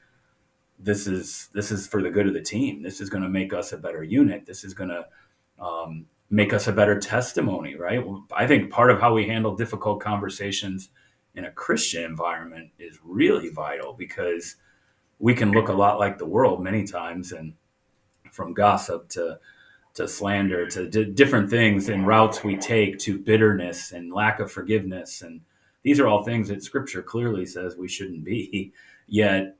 this is this is for the good of the team. This is going to make us a better unit. This is going to um, make us a better testimony, right? I think part of how we handle difficult conversations in a Christian environment is really vital because we can look a lot like the world many times, and from gossip to to slander to d- different things and routes we take to bitterness and lack of forgiveness and these are all things that scripture clearly says we shouldn't be yet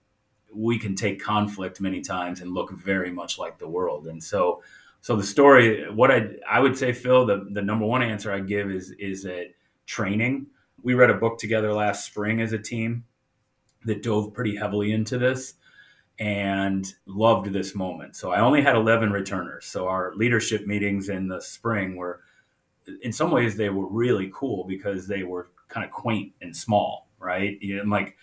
we can take conflict many times and look very much like the world. And so, so the story, what I I would say, Phil, the the number one answer I give is is that training. We read a book together last spring as a team that dove pretty heavily into this and loved this moment. So I only had 11 returners. So our leadership meetings in the spring were in some ways they were really cool because they were kind of quaint and small, right? And like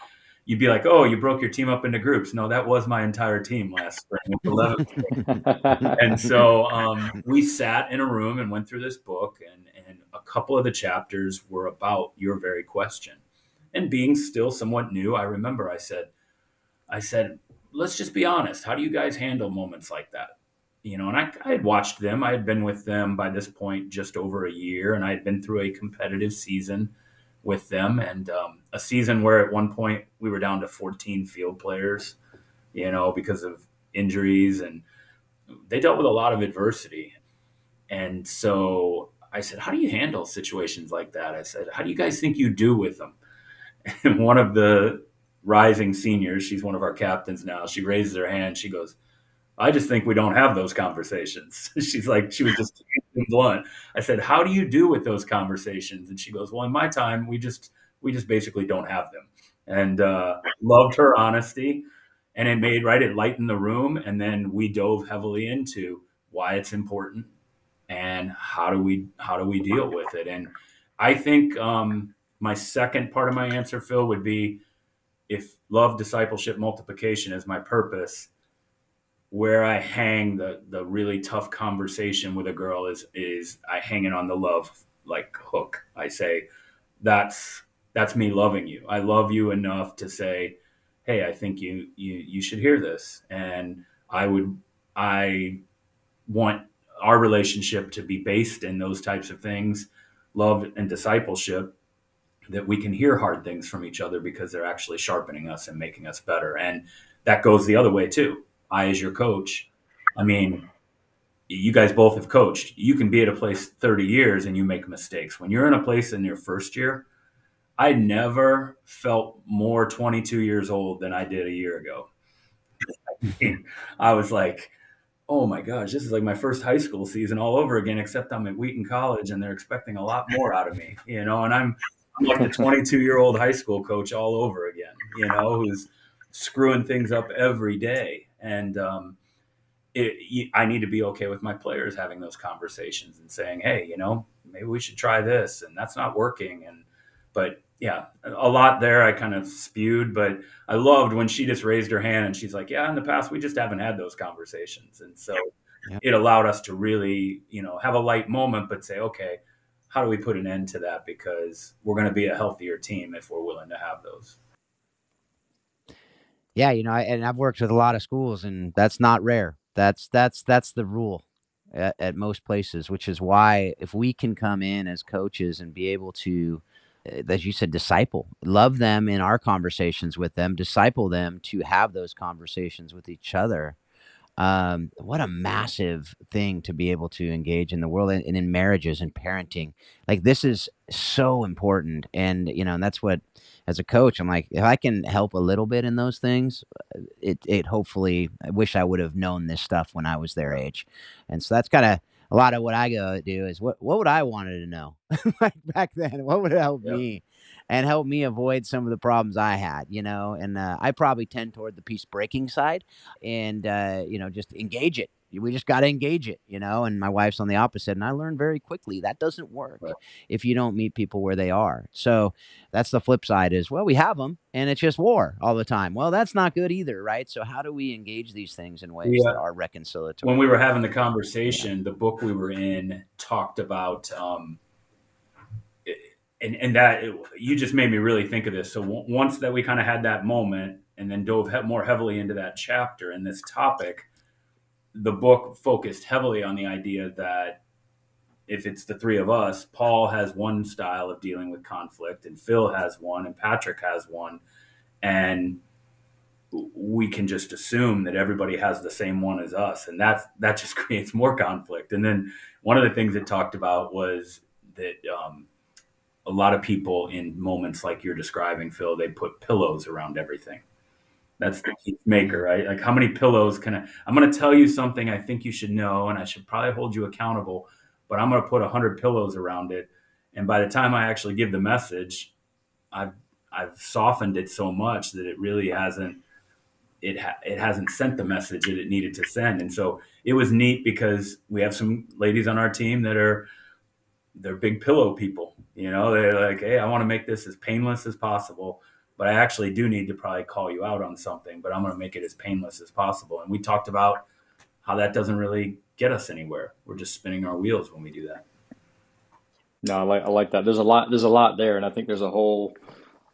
you'd be like, "Oh, you broke your team up into groups." No, that was my entire team last spring, eleven. and so um, we sat in a room and went through this book, and and a couple of the chapters were about your very question. And being still somewhat new, I remember I said, I said, let's just be honest. How do you guys handle moments like that? You know, and I, I had watched them. I had been with them by this point just over a year, and I had been through a competitive season with them, and um, a season where at one point we were down to 14 field players, you know, because of injuries, and they dealt with a lot of adversity. And so I said, How do you handle situations like that? I said, How do you guys think you do with them? And one of the rising seniors, she's one of our captains now, she raises her hand. She goes, I just think we don't have those conversations. She's like, she was just blunt. I said, how do you do with those conversations? And she goes, well, in my time, we just, we just basically don't have them. And uh, loved her honesty. And it made, right, it lightened the room. And then we dove heavily into why it's important and how do we, how do we deal with it? And I think um, my second part of my answer, Phil, would be if love, discipleship, multiplication is my purpose, where I hang the the really tough conversation with a girl is is I hang it on the love like hook. I say that's that's me loving you. I love you enough to say, "Hey, I think you you you should hear this." And I would I want our relationship to be based in those types of things, love and discipleship that we can hear hard things from each other because they're actually sharpening us and making us better. And that goes the other way too I, as your coach, I mean, you guys both have coached. You can be at a place 30 years and you make mistakes. When you're in a place in your first year, I never felt more 22 years old than I did a year ago. I was like, oh my gosh, this is like my first high school season all over again, except I'm at Wheaton College and they're expecting a lot more out of me, you know, and I'm, I'm like the 22 year old high school coach all over again, you know, who's screwing things up every day and um, it, I need to be okay with my players having those conversations and saying, hey, you know, maybe we should try this, and that's not working. And but yeah, a lot there. I kind of spewed, but I loved when she just raised her hand and she's like, yeah, in the past we just haven't had those conversations, and so yeah. it allowed us to really, you know, have a light moment, but say, okay, how do we put an end to that? Because we're going to be a healthier team if we're willing to have those. Yeah, you know, I, and I've worked with a lot of schools, and that's not rare. That's that's that's the rule at, at most places, which is why if we can come in as coaches and be able to uh, as you said, disciple, love them in our conversations with them, disciple them to have those conversations with each other. Um, what a massive thing to be able to engage in the world and, and, in marriages and parenting. Like this is so important, and you know, and that's what, as a coach, I'm like, if I can help a little bit in those things, uh, it it hopefully. I wish I would have known this stuff when I was their age, and so that's kind of a lot of what I go do is what what would I wanted to know like back then? What would help yep. me and help me avoid some of the problems I had, you know? And uh, I probably tend toward the peace breaking side, and uh, you know, just engage it we just got to engage it, you know. And my wife's on the opposite, and I learned very quickly that doesn't work right. if you don't meet people where they are. So that's the flip side is well, we have them, and it's just war all the time. Well, that's not good either, right? So how do we engage these things in ways yeah. that are reconciliatory? When we were having the conversation, yeah. the book we were in talked about. Um, and, and that it, you just made me really think of this. So w- once that we kind of had that moment, and then dove he- more heavily into that chapter and this topic, the book focused heavily on the idea that if it's the three of us, Paul has one style of dealing with conflict, and Phil has one, and Patrick has one, and we can just assume that everybody has the same one as us, and that that just creates more conflict. And then one of the things it talked about was that um, a lot of people in moments like you're describing, Phil, they put pillows around everything. That's the key maker, right? Like, how many pillows can I? I'm going to tell you something I think you should know, and I should probably hold you accountable, but I'm going to put a hundred pillows around it. And by the time I actually give the message, I've I've softened it so much that it really hasn't it ha- it hasn't sent the message that it needed to send. And so it was neat because we have some ladies on our team that are they're big pillow people. You know, they're like, hey, I want to make this as painless as possible but I actually do need to probably call you out on something, but I'm going to make it as painless as possible. And we talked about how that doesn't really get us anywhere. We're just spinning our wheels when we do that. No, I like I like that. There's a lot there's a lot there, and I think there's a whole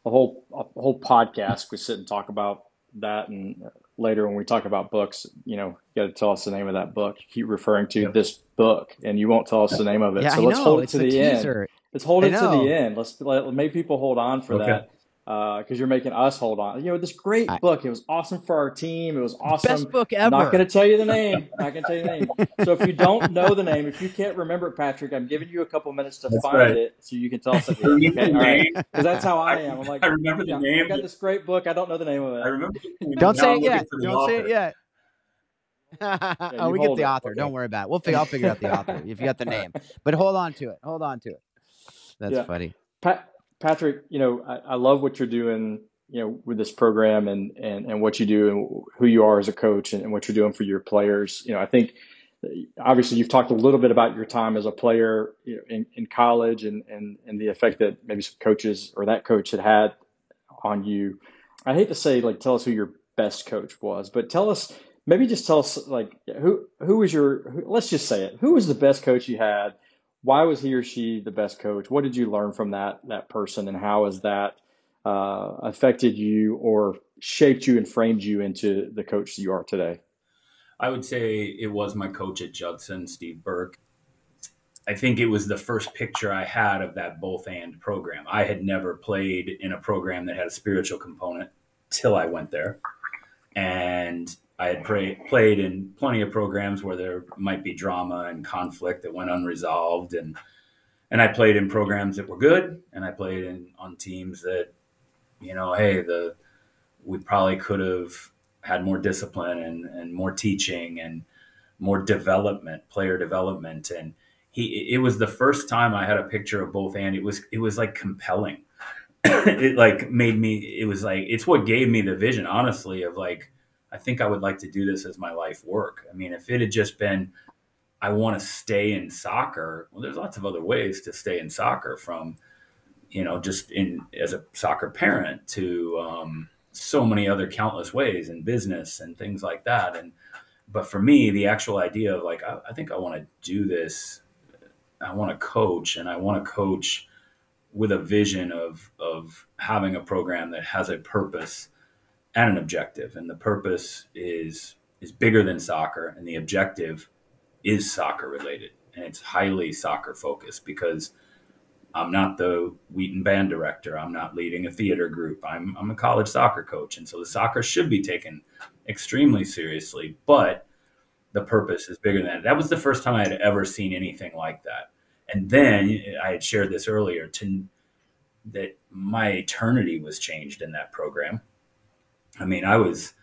a whole a whole podcast we sit and talk about that. And later when we talk about books, you know, you got to tell us the name of that book. You keep referring to yep. this book, and you won't tell us the name of it. Yeah, so I let's know. hold it it's to the teaser. end. Let's hold it to the end. Let's let make people hold on for okay. that because uh, you're making us hold on. You know, this great I, book. It was awesome for our team. It was awesome. Best book ever. Not going to tell you the name. Not going to tell you the name. So if you don't know the name, if you can't remember it, Patrick, I'm giving you a couple minutes to that's find right. it so you can tell us. Okay, all right. Because that's how I am. I'm like, I remember the name. I got this great book. I don't know the name of it. I remember. Don't say it yet. Don't say it yet. yeah, oh, we get the author. Okay. Don't worry about it. We'll figure. I'll figure out the author if you got the name. But hold on to it. Hold on to it. That's yeah. funny. Pat, Patrick, you know, I, I love what you're doing you know with this program and and and what you do and who you are as a coach and, and what you're doing for your players. You know i think uh, obviously you've talked a little bit about your time as a player you know, in, in college and, and and the effect that maybe some coaches or that coach had had on you. I hate to say like tell us who your best coach was but tell us maybe just tell us like who who was your who, let's just say it. Who was the best coach you had why was he or she the best coach what did you learn from that that person and how has that uh, affected you or shaped you and framed you into the coach you are today? I would say it was my coach at Judson, Steve Burke. I think it was the first picture I had of that both and program. I had never played in a program that had a spiritual component till I went there. And I had pray, played in plenty of programs where there might be drama and conflict that went unresolved. And, and I played in programs that were good. And I played in on teams that you know, hey, the we probably could have had more discipline and, and more teaching and more development, player development. And he it was the first time I had a picture of both and it was it was like compelling. it like made me it was like it's what gave me the vision, honestly, of like I think I would like to do this as my life work. I mean, if it had just been I want to stay in soccer, well, there's lots of other ways to stay in soccer from you know, just in as a soccer parent to um, so many other countless ways in business and things like that. And but for me, the actual idea of like, I, I think I want to do this. I want to coach, and I want to coach with a vision of of having a program that has a purpose and an objective. And the purpose is is bigger than soccer, and the objective is soccer related, and it's highly soccer focused because I'm not the Wheaton band director. I'm not leading a theater group. I'm, I'm a college soccer coach. And so the soccer should be taken extremely seriously, but the purpose is bigger than that. That was the first time I had ever seen anything like that. And then I had shared this earlier to that my eternity was changed in that program. I mean, I was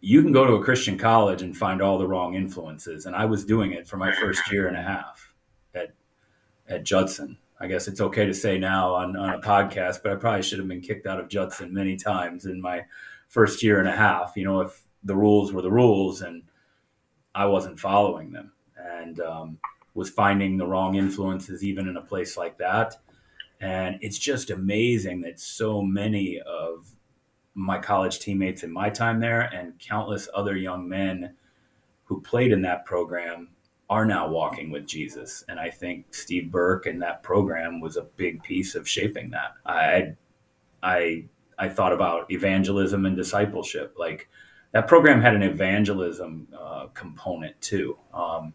you can go to a Christian college and find all the wrong influences, and I was doing it for my first year and a half at at Judson. I guess it's okay to say now on, on a podcast, but I probably should have been kicked out of Judson many times in my first year and a half. You know, if the rules were the rules and I wasn't following them, and um, was finding the wrong influences even in a place like that. And it's just amazing that so many of my college teammates in my time there and countless other young men who played in that program are now walking with Jesus. And I think Steve Burke and that program was a big piece of shaping that. I I I thought about evangelism and discipleship. Like that program had an evangelism uh, component too. Um,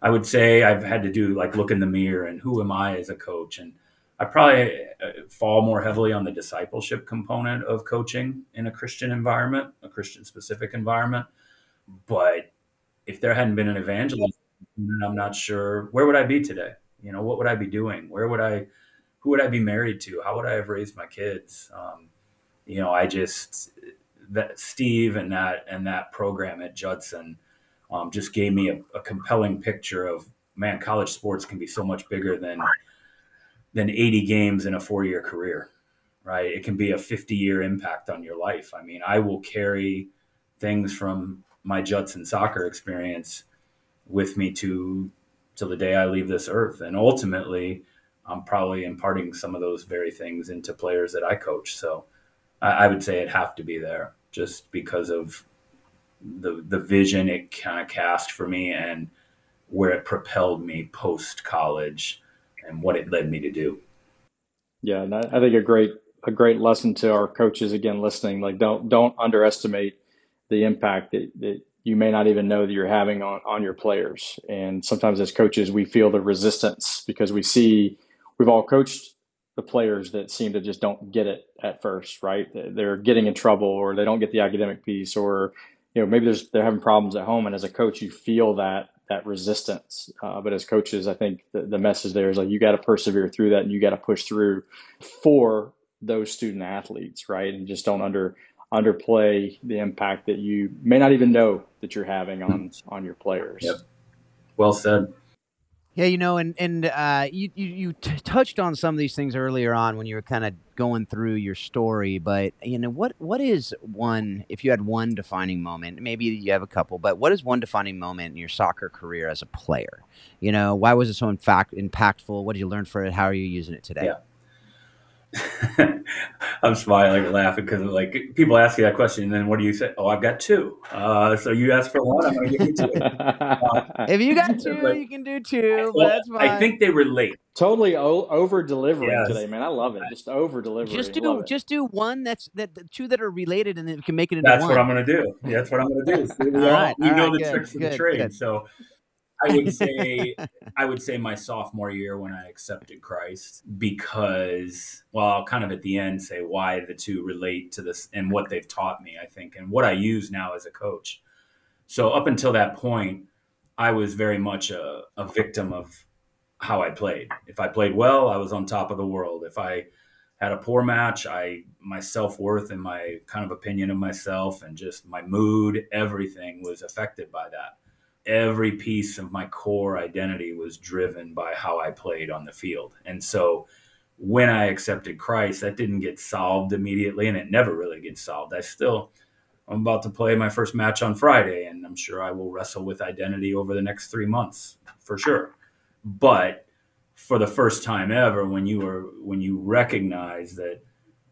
I would say I've had to do like look in the mirror and who am I as a coach and I probably uh, fall more heavily on the discipleship component of coaching in a Christian environment, a Christian specific environment. But if there hadn't been an evangelist, I'm not sure where would I be today. You know, what would I be doing? Where would I, who would I be married to? How would I have raised my kids? Um, you know, I just that Steve and that and that program at Judson um, just gave me a, a compelling picture of man, college sports can be so much bigger than than 80 games in a four year career, right? It can be a 50 year impact on your life. I mean, I will carry things from my Judson soccer experience with me to till the day I leave this earth. And ultimately, I'm probably imparting some of those very things into players that I coach. So I, I would say it'd have to be there just because of the the vision it kind of cast for me and where it propelled me post college and what it led me to do. Yeah, and I, think a great a great lesson to our coaches again listening. Like don't don't underestimate the impact that, that you may not even know that you're having on, on your players. And sometimes as coaches, we feel the resistance because we see we've all coached the players that seem to just don't get it at first, right? They're getting in trouble or they don't get the academic piece or you know maybe there's they're having problems at home and as a coach you feel that that resistance. Uh, but as coaches, I think the, the message there is like you got to persevere through that and you got to push through for those student athletes, right? And just don't under underplay the impact that you may not even know that you're having on on your players. Yep. Well said. Yeah, you know, and and uh, you you, you t- touched on some of these things earlier on when you were kind of going through your story, but you know what what is one if you had one defining moment? Maybe you have a couple, but what is one defining moment in your soccer career as a player? You know, why was it so in fact impactful? What did you learn from it? How are you using it today? Yeah. I'm smiling and laughing because like people ask you that question, and then what do you say? Oh, I've got two. Uh, so you ask for one, I'm going to give you two. Uh, if you got two, but, you can do two. Well, that's fine. I think they relate. Totally o- over delivering yes. today, man. I love it. Just over delivering. Just do just do one that's that two that are related, and then you can make it into That's one. what I'm going to do. That's what I'm going to do. So all, all right, we know right, the good, tricks good, of the trade. Good. So I would say I would say my sophomore year when I accepted Christ because well I'll kind of at the end say why the two relate to this and what they've taught me I think and what I use now as a coach. So up until that point I was very much a, a victim of how I played. If I played well, I was on top of the world. If I had a poor match, I my self-worth and my kind of opinion of myself and just my mood, everything was affected by that every piece of my core identity was driven by how I played on the field. And so when I accepted Christ, that didn't get solved immediately, and it never really gets solved. I still, I'm about to play my first match on Friday, and I'm sure I will wrestle with identity over the next three months for sure. But for the first time ever, when you are when you recognize that,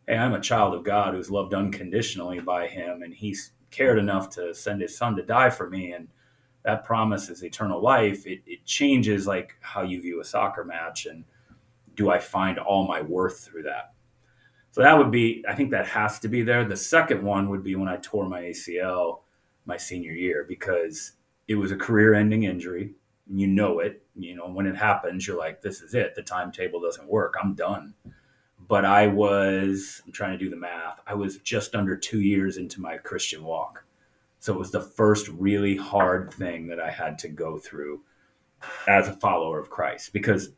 hey, I'm a child of God who's loved unconditionally by Him, and He's cared enough to send His Son to die for me, and that promise is eternal life, it, it changes like how you view a soccer match and do I find all my worth through that? So that would be, I think that has to be there. The second one would be when I tore my ACL my senior year because it was a career ending injury. You know it. You know, when it happens, you're like, this is it. The timetable doesn't work. I'm done. But I was, I'm trying to do the math, I was just under two years into my Christian walk. So it was the first really hard thing that I had to go through as a follower of Christ because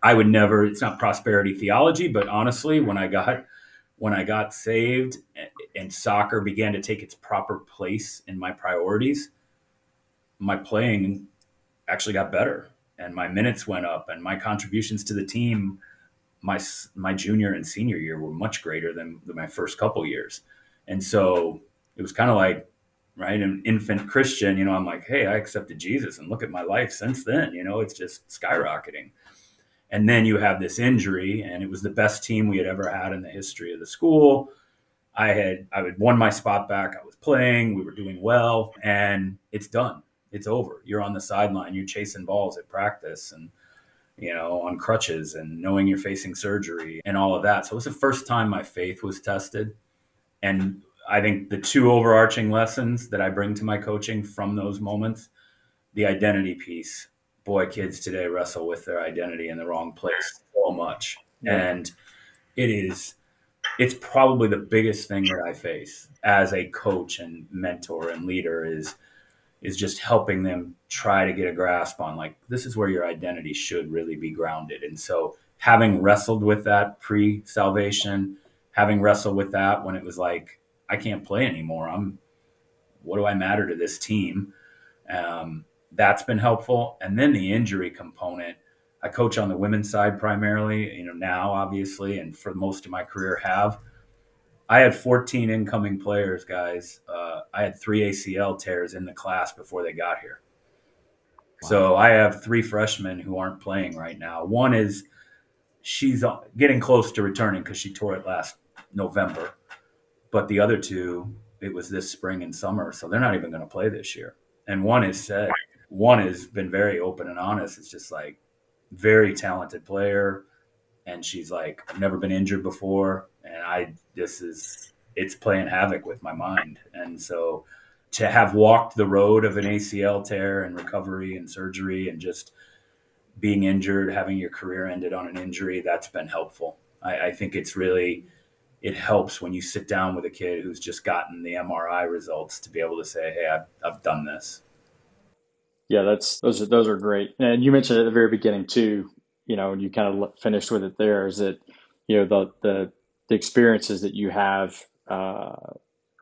I would never, it's not prosperity theology, but honestly, when I got, when I got saved and soccer began to take its proper place in my priorities, my playing actually got better and my minutes went up and my contributions to the team my my junior and senior year were much greater than, than my first couple years. And so it was kind of like right? An infant christian you know i'm like hey i accepted jesus and look at my life since then you know it's just skyrocketing. And then you have this injury and it was the best team we had ever had in the history of the school. I had i had won my spot back. I was playing. We were doing well and it's done. It's over. You're on the sideline, you're chasing balls at practice and you know, on crutches and knowing you're facing surgery and all of that. So it was the first time my faith was tested. And I think the two overarching lessons that I bring to my coaching from those moments, the identity piece. Boy, kids today wrestle with their identity in the wrong place so much. Yeah. And it is it's probably the biggest thing that I face as a coach and mentor and leader is is just helping them try to get a grasp on like this is where your identity should really be grounded and so having wrestled with that pre-salvation having wrestled with that when it was like i can't play anymore i'm what do i matter to this team um, that's been helpful and then the injury component i coach on the women's side primarily you know now obviously and for most of my career have I had 14 incoming players, guys. Uh, I had three ACL tears in the class before they got here. Wow. So I have three freshmen who aren't playing right now. One is she's getting close to returning because she tore it last November, but the other two, it was this spring and summer, so they're not even going to play this year. And one is said, one has been very open and honest. It's just like very talented player, and she's like, I've never been injured before and I this is it's playing havoc with my mind. And so to have walked the road of an ACL tear and recovery and surgery and just being injured, having your career ended on an injury, that's been helpful. I, I think it's really it helps when you sit down with a kid who's just gotten the MRI results to be able to say, "Hey, I've, I've done this." Yeah, that's those are those are great. And you mentioned at the very beginning too. You know, and you kind of finished with it there. Is that you know the the the experiences that you have uh,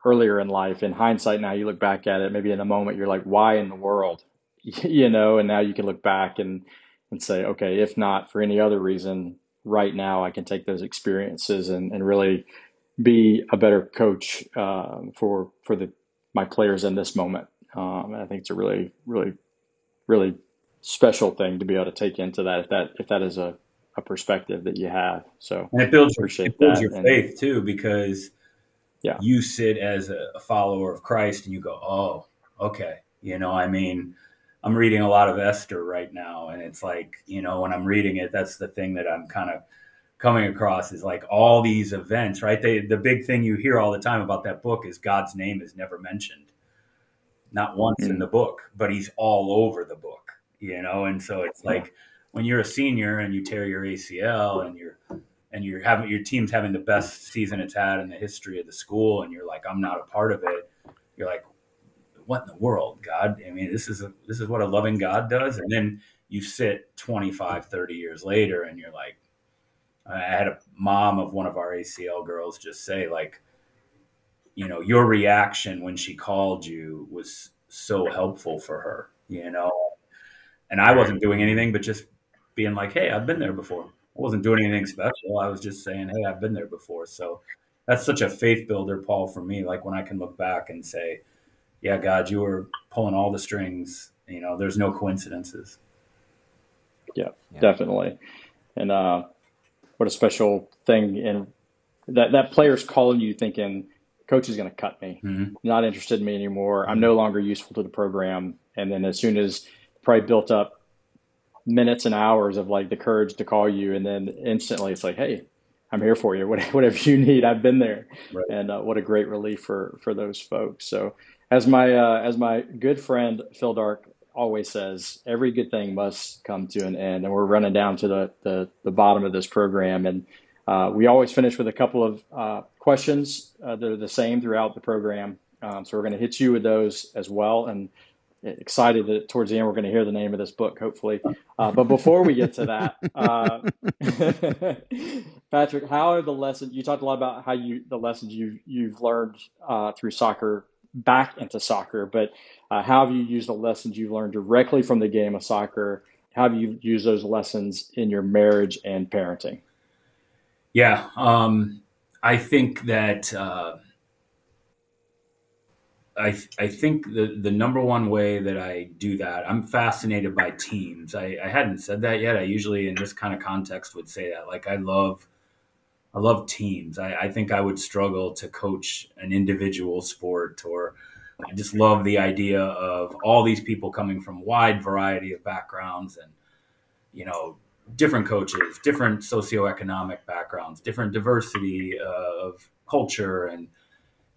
earlier in life. In hindsight, now you look back at it, maybe in a moment you're like, why in the world? you know, and now you can look back and, and say, okay, if not for any other reason, right now I can take those experiences and, and really be a better coach uh, for for the my players in this moment. Um, I think it's a really, really, really special thing to be able to take into that if that if that is a a perspective that you have. So and it builds your, it builds your faith too, because yeah, you sit as a follower of Christ and you go, oh, okay, you know, I mean, I'm reading a lot of Esther right now, and it's like, you know, when I'm reading it, that's the thing that I'm kind of coming across is like all these events, right? They, the big thing you hear all the time about that book is God's name is never mentioned, not once mm. in the book, but He's all over the book, you know, and so it's like when you're a senior and you tear your ACL and you're and you're having your team's having the best season it's had in the history of the school and you're like I'm not a part of it you're like what in the world God I mean this is a, this is what a loving God does and then you sit 25 30 years later and you're like I had a mom of one of our ACL girls just say like you know your reaction when she called you was so helpful for her you know and I wasn't doing anything but just being like, "Hey, I've been there before." I wasn't doing anything special. I was just saying, "Hey, I've been there before." So that's such a faith builder, Paul, for me. Like when I can look back and say, "Yeah, God, you were pulling all the strings." You know, there's no coincidences. Yeah, yeah. definitely. And uh, what a special thing! And that that player's calling you, thinking, "Coach is going to cut me. Mm-hmm. Not interested in me anymore. I'm no longer useful to the program." and then as soon as probably built up minutes and hours of like the courage to call you, and then instantly it's like, hey, I'm here for you. Whatever you need, I've been there. Right. And uh, what a great relief for for those folks. So as my uh, as my good friend Phil Dark always says, every good thing must come to an end. And we're running down to the the, the bottom of this program, and uh, we always finish with a couple of uh, questions uh, that are the same throughout the program. Um, so we're going to hit you with those as well, and excited that towards the end we're going to hear the name of this book, hopefully. Uh, but before we get to that, uh, Patrick, how are the lessons? You talked a lot about how you the lessons you you've learned through soccer back into soccer, but uh, how have you used the lessons you've learned directly from the game of soccer? How have you used those lessons in your marriage and parenting? Yeah, um, I think that uh, I, I think the, the number one way that I do that, I'm fascinated by teams. I, I hadn't said that yet. I usually, in this kind of context, would say that. Like, I love, I love teams. I, I think I would struggle to coach an individual sport, or I just love the idea of all these people coming from wide variety of backgrounds and, you know, different coaches, different socioeconomic backgrounds, different diversity uh, of culture and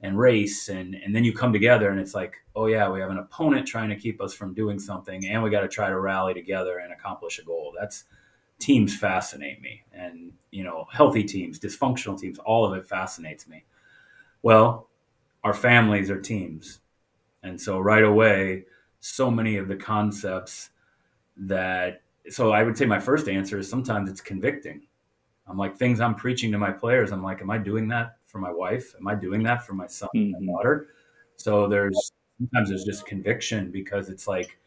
and race and and then you come together and it's like oh yeah we have an opponent trying to keep us from doing something and we got to try to rally together and accomplish a goal that's teams fascinate me and you know healthy teams dysfunctional teams all of it fascinates me well our families are teams and so right away so many of the concepts that so i would say my first answer is sometimes it's convicting i'm like things i'm preaching to my players i'm like am i doing that for my wife? Am I doing that for my son mm-hmm. and daughter? So there's sometimes there's just conviction because it's like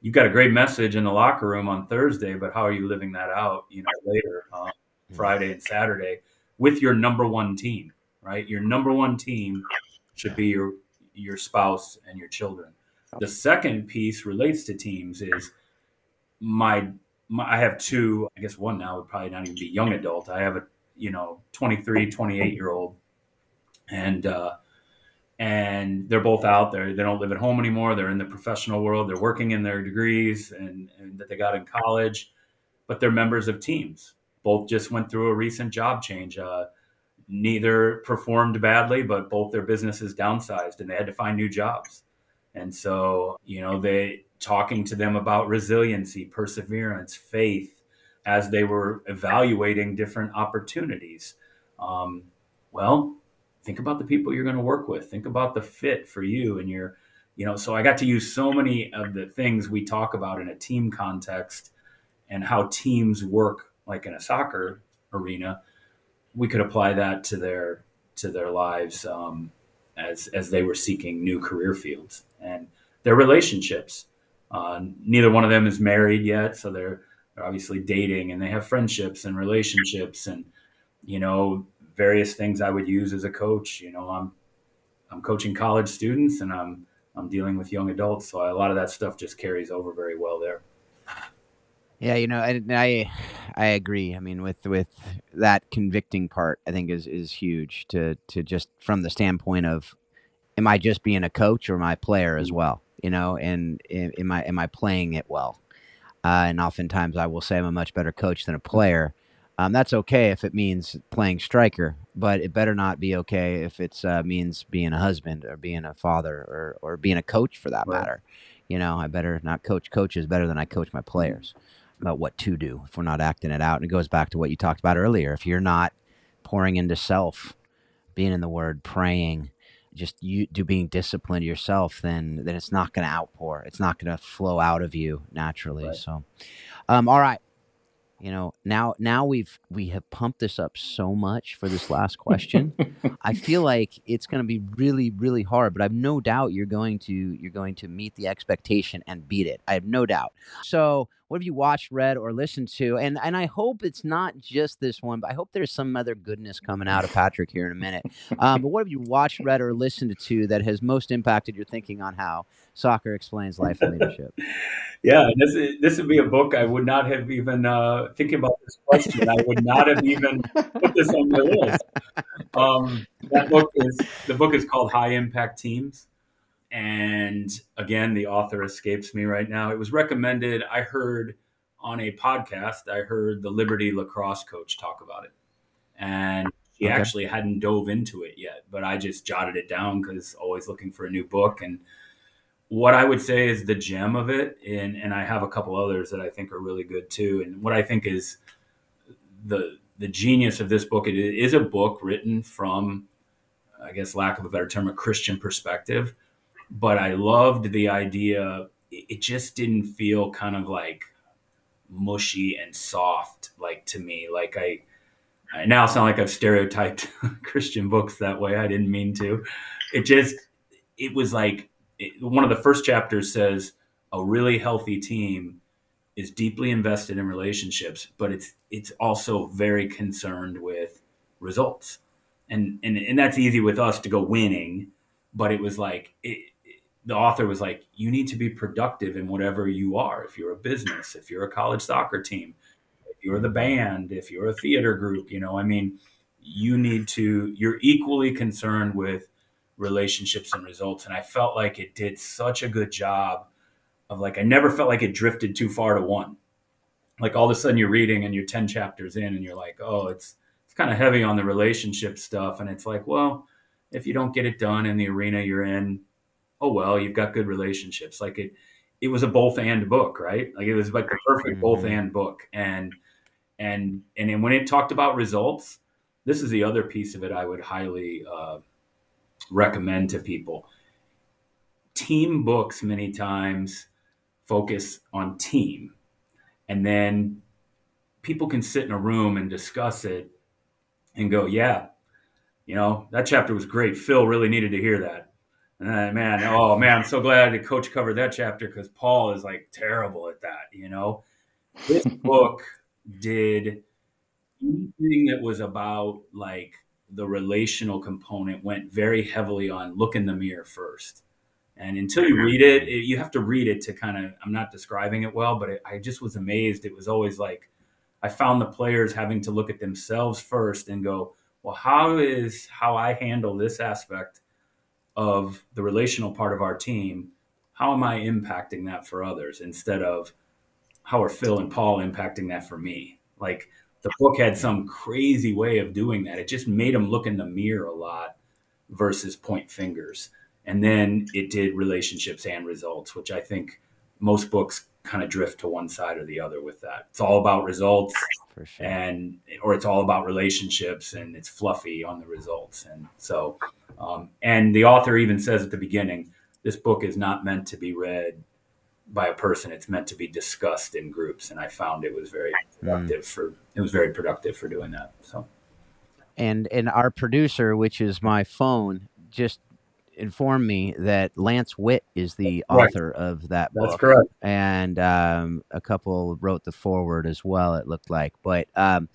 you've got a great message in the locker room on Thursday, but how are you living that out? You know, later uh, Friday and Saturday with your number one team, right? Your number one team should be your your spouse and your children. The second piece relates to teams is my, my I have two, I guess one now would probably not even be young adult. I have a you know 23 28 year old and uh, and they're both out there. They don't live at home anymore. They're in the professional world. They're working in their degrees and, and that they got in college, but they're members of teams. Both just went through a recent job change. Uh, neither performed badly, but both their businesses downsized and they had to find new jobs. And so, you know, they talking to them about resiliency, perseverance, faith as they were evaluating different opportunities. Um, well, think about the people you're going to work with. Think about the fit for you and your you know so i got to use so many of the things we talk about in a team context and how teams work like in a soccer arena we could apply that to their to their lives um, as as they were seeking new career fields and their relationships. Uh, neither one of them is married yet so they're, they're obviously dating and they have friendships and relationships and you know various things I would use as a coach. You know, I'm I'm coaching college students and I'm I'm dealing with young adults, so a lot of that stuff just carries over very well there. Yeah, you know, I, I I agree. I mean, with with that convicting part, I think is is huge to to just from the standpoint of, am I just being a coach or am I a player as well? You know, and am I am I playing it well? Uh, and oftentimes, I will say I'm a much better coach than a player. Um, that's okay if it means playing striker, but it better not be okay if it uh, means being a husband or being a father or, or being a coach for that right. matter. You know, I better not coach coaches better than I coach my players about what to do if we're not acting it out. And it goes back to what you talked about earlier. If you're not pouring into self, being in the word, praying, just you do being disciplined yourself, then then it's not going to outpour. It's not going to flow out of you naturally. Right. So, um, all right you know now now we've we have pumped this up so much for this last question. I feel like it's going to be really really hard but i've no doubt you're going to you're going to meet the expectation and beat it. I have no doubt. So what have you watched read or listened to and and i hope it's not just this one but i hope there's some other goodness coming out of patrick here in a minute um, but what have you watched read or listened to that has most impacted your thinking on how soccer explains life and leadership yeah, this is, this would be a book I would not have even uh, thinking about this question. I would not have even put this on my list. Um, that book is the book is called High Impact Teams. And again, the author escapes me right now. It was recommended. I heard on a podcast, I heard the Liberty lacrosse coach talk about it. And he okay. actually hadn't dove into it yet, but I just jotted it down because always looking for a new book. And what I would say is the gem of it, and, and I have a couple others that I think are really good too. And what I think is the the genius of this book, it is a book written from, I guess, lack of a better term, a Christian perspective. But I loved the idea. It just didn't feel kind of like mushy and soft, like to me. Like I, I now sound like I've stereotyped Christian books that way. I didn't mean to. It just, it was like it, one of the first chapters says a really healthy team is deeply invested in relationships, but it's it's also very concerned with results, and and and that's easy with us to go winning, but it was like it, the author was like, you need to be productive in whatever you are. If you're a business, if you're a college soccer team, if you're the band, if you're a theater group, you know, I mean, you need to, you're equally concerned with relationships and results. And I felt like it did such a good job of like, I never felt like it drifted too far to one. Like all of a sudden you're reading and you're 10 chapters in and you're like, oh, it's, it's kind of heavy on the relationship stuff. And it's like, well, if you don't get it done in the arena you're in, oh well, you've got good relationships. Like it, it was a both and book, right? Like it was like the perfect mm-hmm. both and book. And and and then when it talked about results, this is the other piece of it I would highly uh, recommend to people. Team books many times focus on team, and then people can sit in a room and discuss it and go, yeah, you know that chapter was great. Phil really needed to hear that uh, man, oh man, I'm so glad the coach covered that chapter because Paul is like terrible at that. You know, this book did anything that was about like the relational component went very heavily on look in the mirror first. And until you read it, it you have to read it to kind of. I'm not describing it well, but it, I just was amazed. It was always like I found the players having to look at themselves first and go, well, how is how I handle this aspect of the relational part of our team, how am I impacting that for others instead of how are Phil and Paul impacting that for me? Like the book had some crazy way of doing that. It just made them look in the mirror a lot versus point fingers. And then it did relationships and results, which I think most books kind of drift to one side or the other with that. It's all about results sure. and or it's all about relationships and it's fluffy on the results. And so um, and the author even says at the beginning, this book is not meant to be read by a person. It's meant to be discussed in groups. And I found it was very hmm. productive mm. for it was very productive for doing that. So and and our producer, which is my phone, just informed me that Lance Witt is the author of that book. That's correct. And um, a couple wrote the forward as well. It looked like, but um,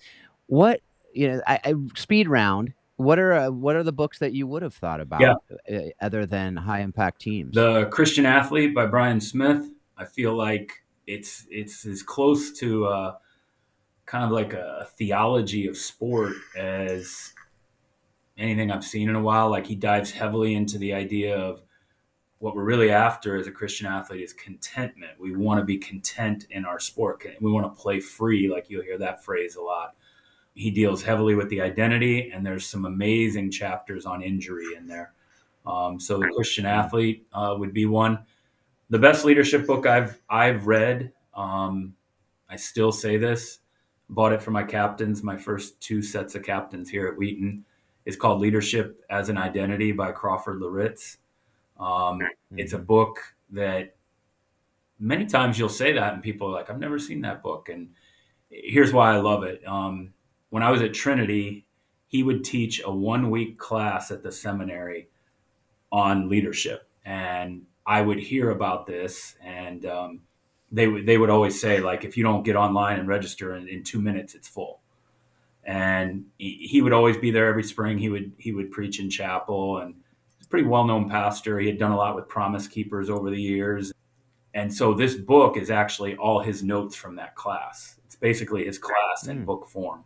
what you know, I, I, speed round what are uh, what are the books that you would have thought about yeah. uh, other than high impact teams? The Christian Athlete by Brian Smith. I feel like it's it's as close to uh, kind of like a theology of sport as anything I've seen in a while. Like he dives heavily into the idea of what we're really after as a Christian athlete is contentment. We want to be content in our sport. We want to play free. Like you'll hear that phrase a lot he deals heavily with the identity, and there's some amazing chapters on injury in there. Um, so the Christian athlete uh, would be one. The best leadership book I've I've read. Um, I still say this. Bought it for my captains. My first two sets of captains here at Wheaton is called Leadership as an Identity by Crawford Loritts. Um, mm-hmm. It's a book that many times you'll say that, and people are like, "I've never seen that book." And here's why I love it. Um, when I was at Trinity, he would teach a one week class at the seminary on leadership. And I would hear about this, and um, they would they would always say like, if you don't get online and register in, in two minutes, it's full. And he, he, would always be there every spring. He would he would preach in chapel, and he's a pretty well known pastor. He had done a lot with Promise Keepers over the years, and so this book is actually all his notes from that class. It's basically his class in mm. book form.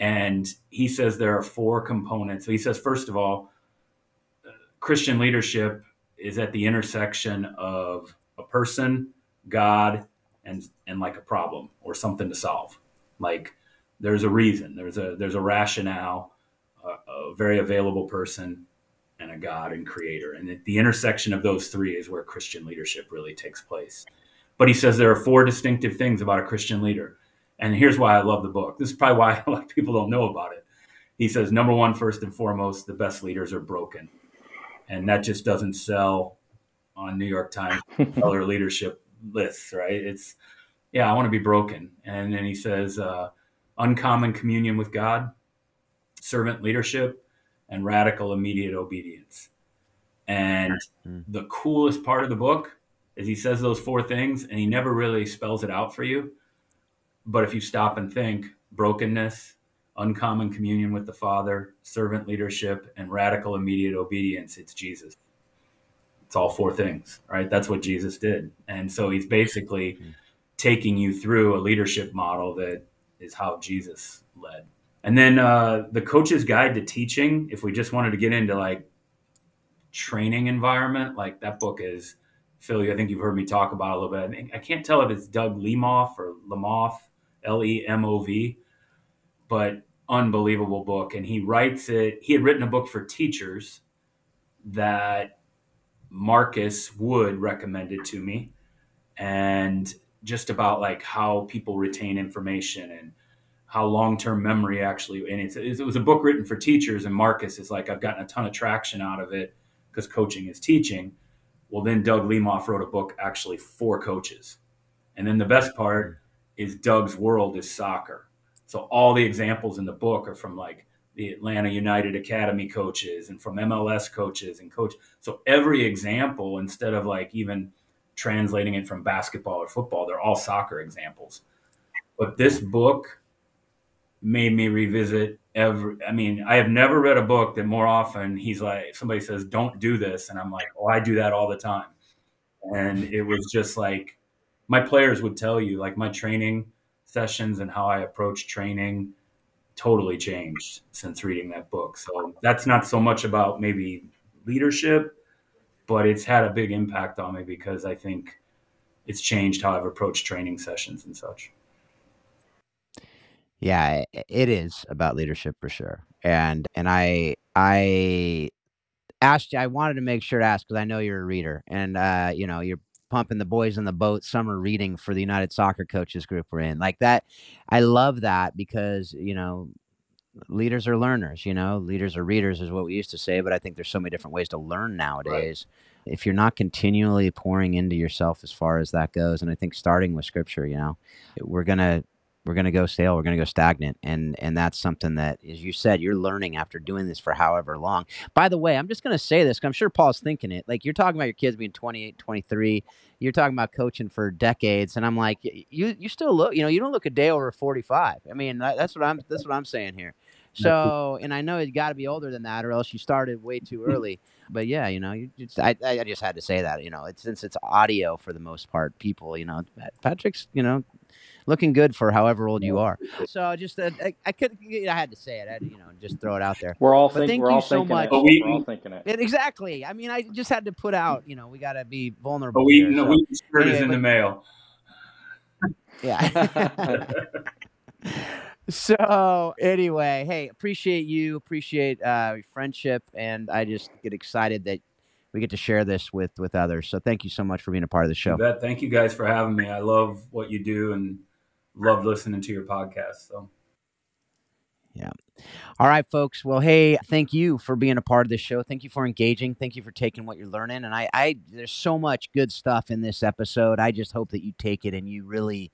And he says there are four components. So he says, first of all, Christian leadership is at the intersection of a person, God, and and like a problem or something to solve. Like there's a reason, there's a there's a rationale, a, a very available person, and a God and Creator, and the intersection of those three is where Christian leadership really takes place. But he says there are four distinctive things about a Christian leader, and here's why I love the book. This is probably why a lot of people don't know about it. He says number one, first and foremost, the best leaders are broken, and that just doesn't sell on New York Times other leadership lists, right? It's yeah, I want to be broken. And then he says, uh, uncommon communion with God, servant leadership, and radical immediate obedience. And mm. the coolest part of the book is he says those four things and he never really spells it out for you. But if you stop and think, brokenness, uncommon communion with the Father, servant leadership, and radical immediate obedience, it's Jesus. It's all four things, right? That's what Jesus did. And so he's basically mm taking you through a leadership model that is how Jesus led. And then uh, the coach's guide to teaching, if we just wanted to get into like training environment, like that book is Philly. I think you've heard me talk about a little bit. I, I can't tell if it's Doug Lemov or Lemov, L E M O V, but unbelievable book. And he writes it. He had written a book for teachers that Marcus Wood recommended to me, and just about like how people retain information and how long-term memory actually and it's, it was a book written for teachers and marcus is like i've gotten a ton of traction out of it because coaching is teaching. Well then doug lemov wrote a book actually for coaches. And then the best part is doug's world is soccer. So all the examples in the book are from like the atlanta united academy coaches and from mls coaches and coach so every example instead of like even translating it from basketball or football. They're all soccer examples. But this book made me revisit every I mean, I have never read a book that more often he's like somebody says, Don't do this. And I'm like, Oh, I do that all the time. And it was just like my players would tell you, like my training sessions and how I approach training totally changed since reading that book. So that's not so much about maybe leadership but it's had a big impact on me because I think it's changed how I've approached training sessions and such. Yeah, it is about leadership for sure. And and I I asked you I wanted to make sure to ask because I know you're a reader and uh, you know, you're pumping the boys in the boat summer reading for the United Soccer Coaches group we're in. Like that I love that because, you know, leaders are learners, you know, leaders are readers is what we used to say, but I think there's so many different ways to learn nowadays. Right. If you're not continually pouring into yourself as far as that goes, and I think starting with scripture, you know, we're going to we're going to go stale we're going to go stagnant and and that's something that as you said you're learning after doing this for however long. By the way i'm just going to say this i'm sure paul's thinking it like you're talking about your kids being 28 23 you're talking about coaching for decades and i'm like you you still look you know you don't look a day over 45 i mean that's what i'm that's what i'm saying here. So and i know you got to be older than that or else you started way too early. But yeah you know you just I, I just had to say that you know it's since it's audio for the most part people you know patrick's you know looking good for however old you are. So just uh, I, I could I had to say it. I had to, you know just throw it out there. We're all thinking. Thank we're you all so much. It. We, we're all thinking it. it. Exactly. I mean, I just had to put out. You know, we got to be vulnerable. But we here, no, so. we shirt anyway, is in but, the mail. Yeah. so anyway, hey, appreciate you, appreciate uh, friendship, and I just get excited that we get to share this with with others. So thank you so much for being a part of the show. Thank you guys for having me. I love what you do and love listening to your podcast. So. Yeah. All right, folks. Well, hey, thank you for being a part of this show. Thank you for engaging. Thank you for taking what you're learning. And I, I, there's so much good stuff in this episode. I just hope that you take it and you really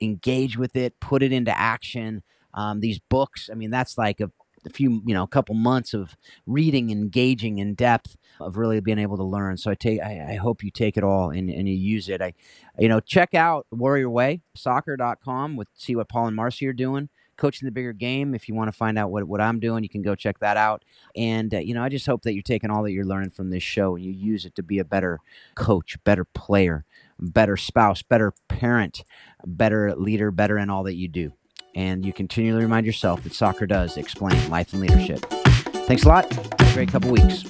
engage with it, put it into action. Um, these books, I mean, that's like a a few, you know, a couple months of reading, engaging in depth of really being able to learn. So I take, I, I hope you take it all and, and you use it. I, you know, check out Warrior Way soccer.com with see what Paul and Marcy are doing coaching the bigger game. If you want to find out what, what I'm doing, you can go check that out. And, uh, you know, I just hope that you're taking all that you're learning from this show and you use it to be a better coach, better player, better spouse, better parent, better leader, better in all that you do and you continually remind yourself that soccer does explain life and leadership. Thanks a lot. Have a great couple weeks.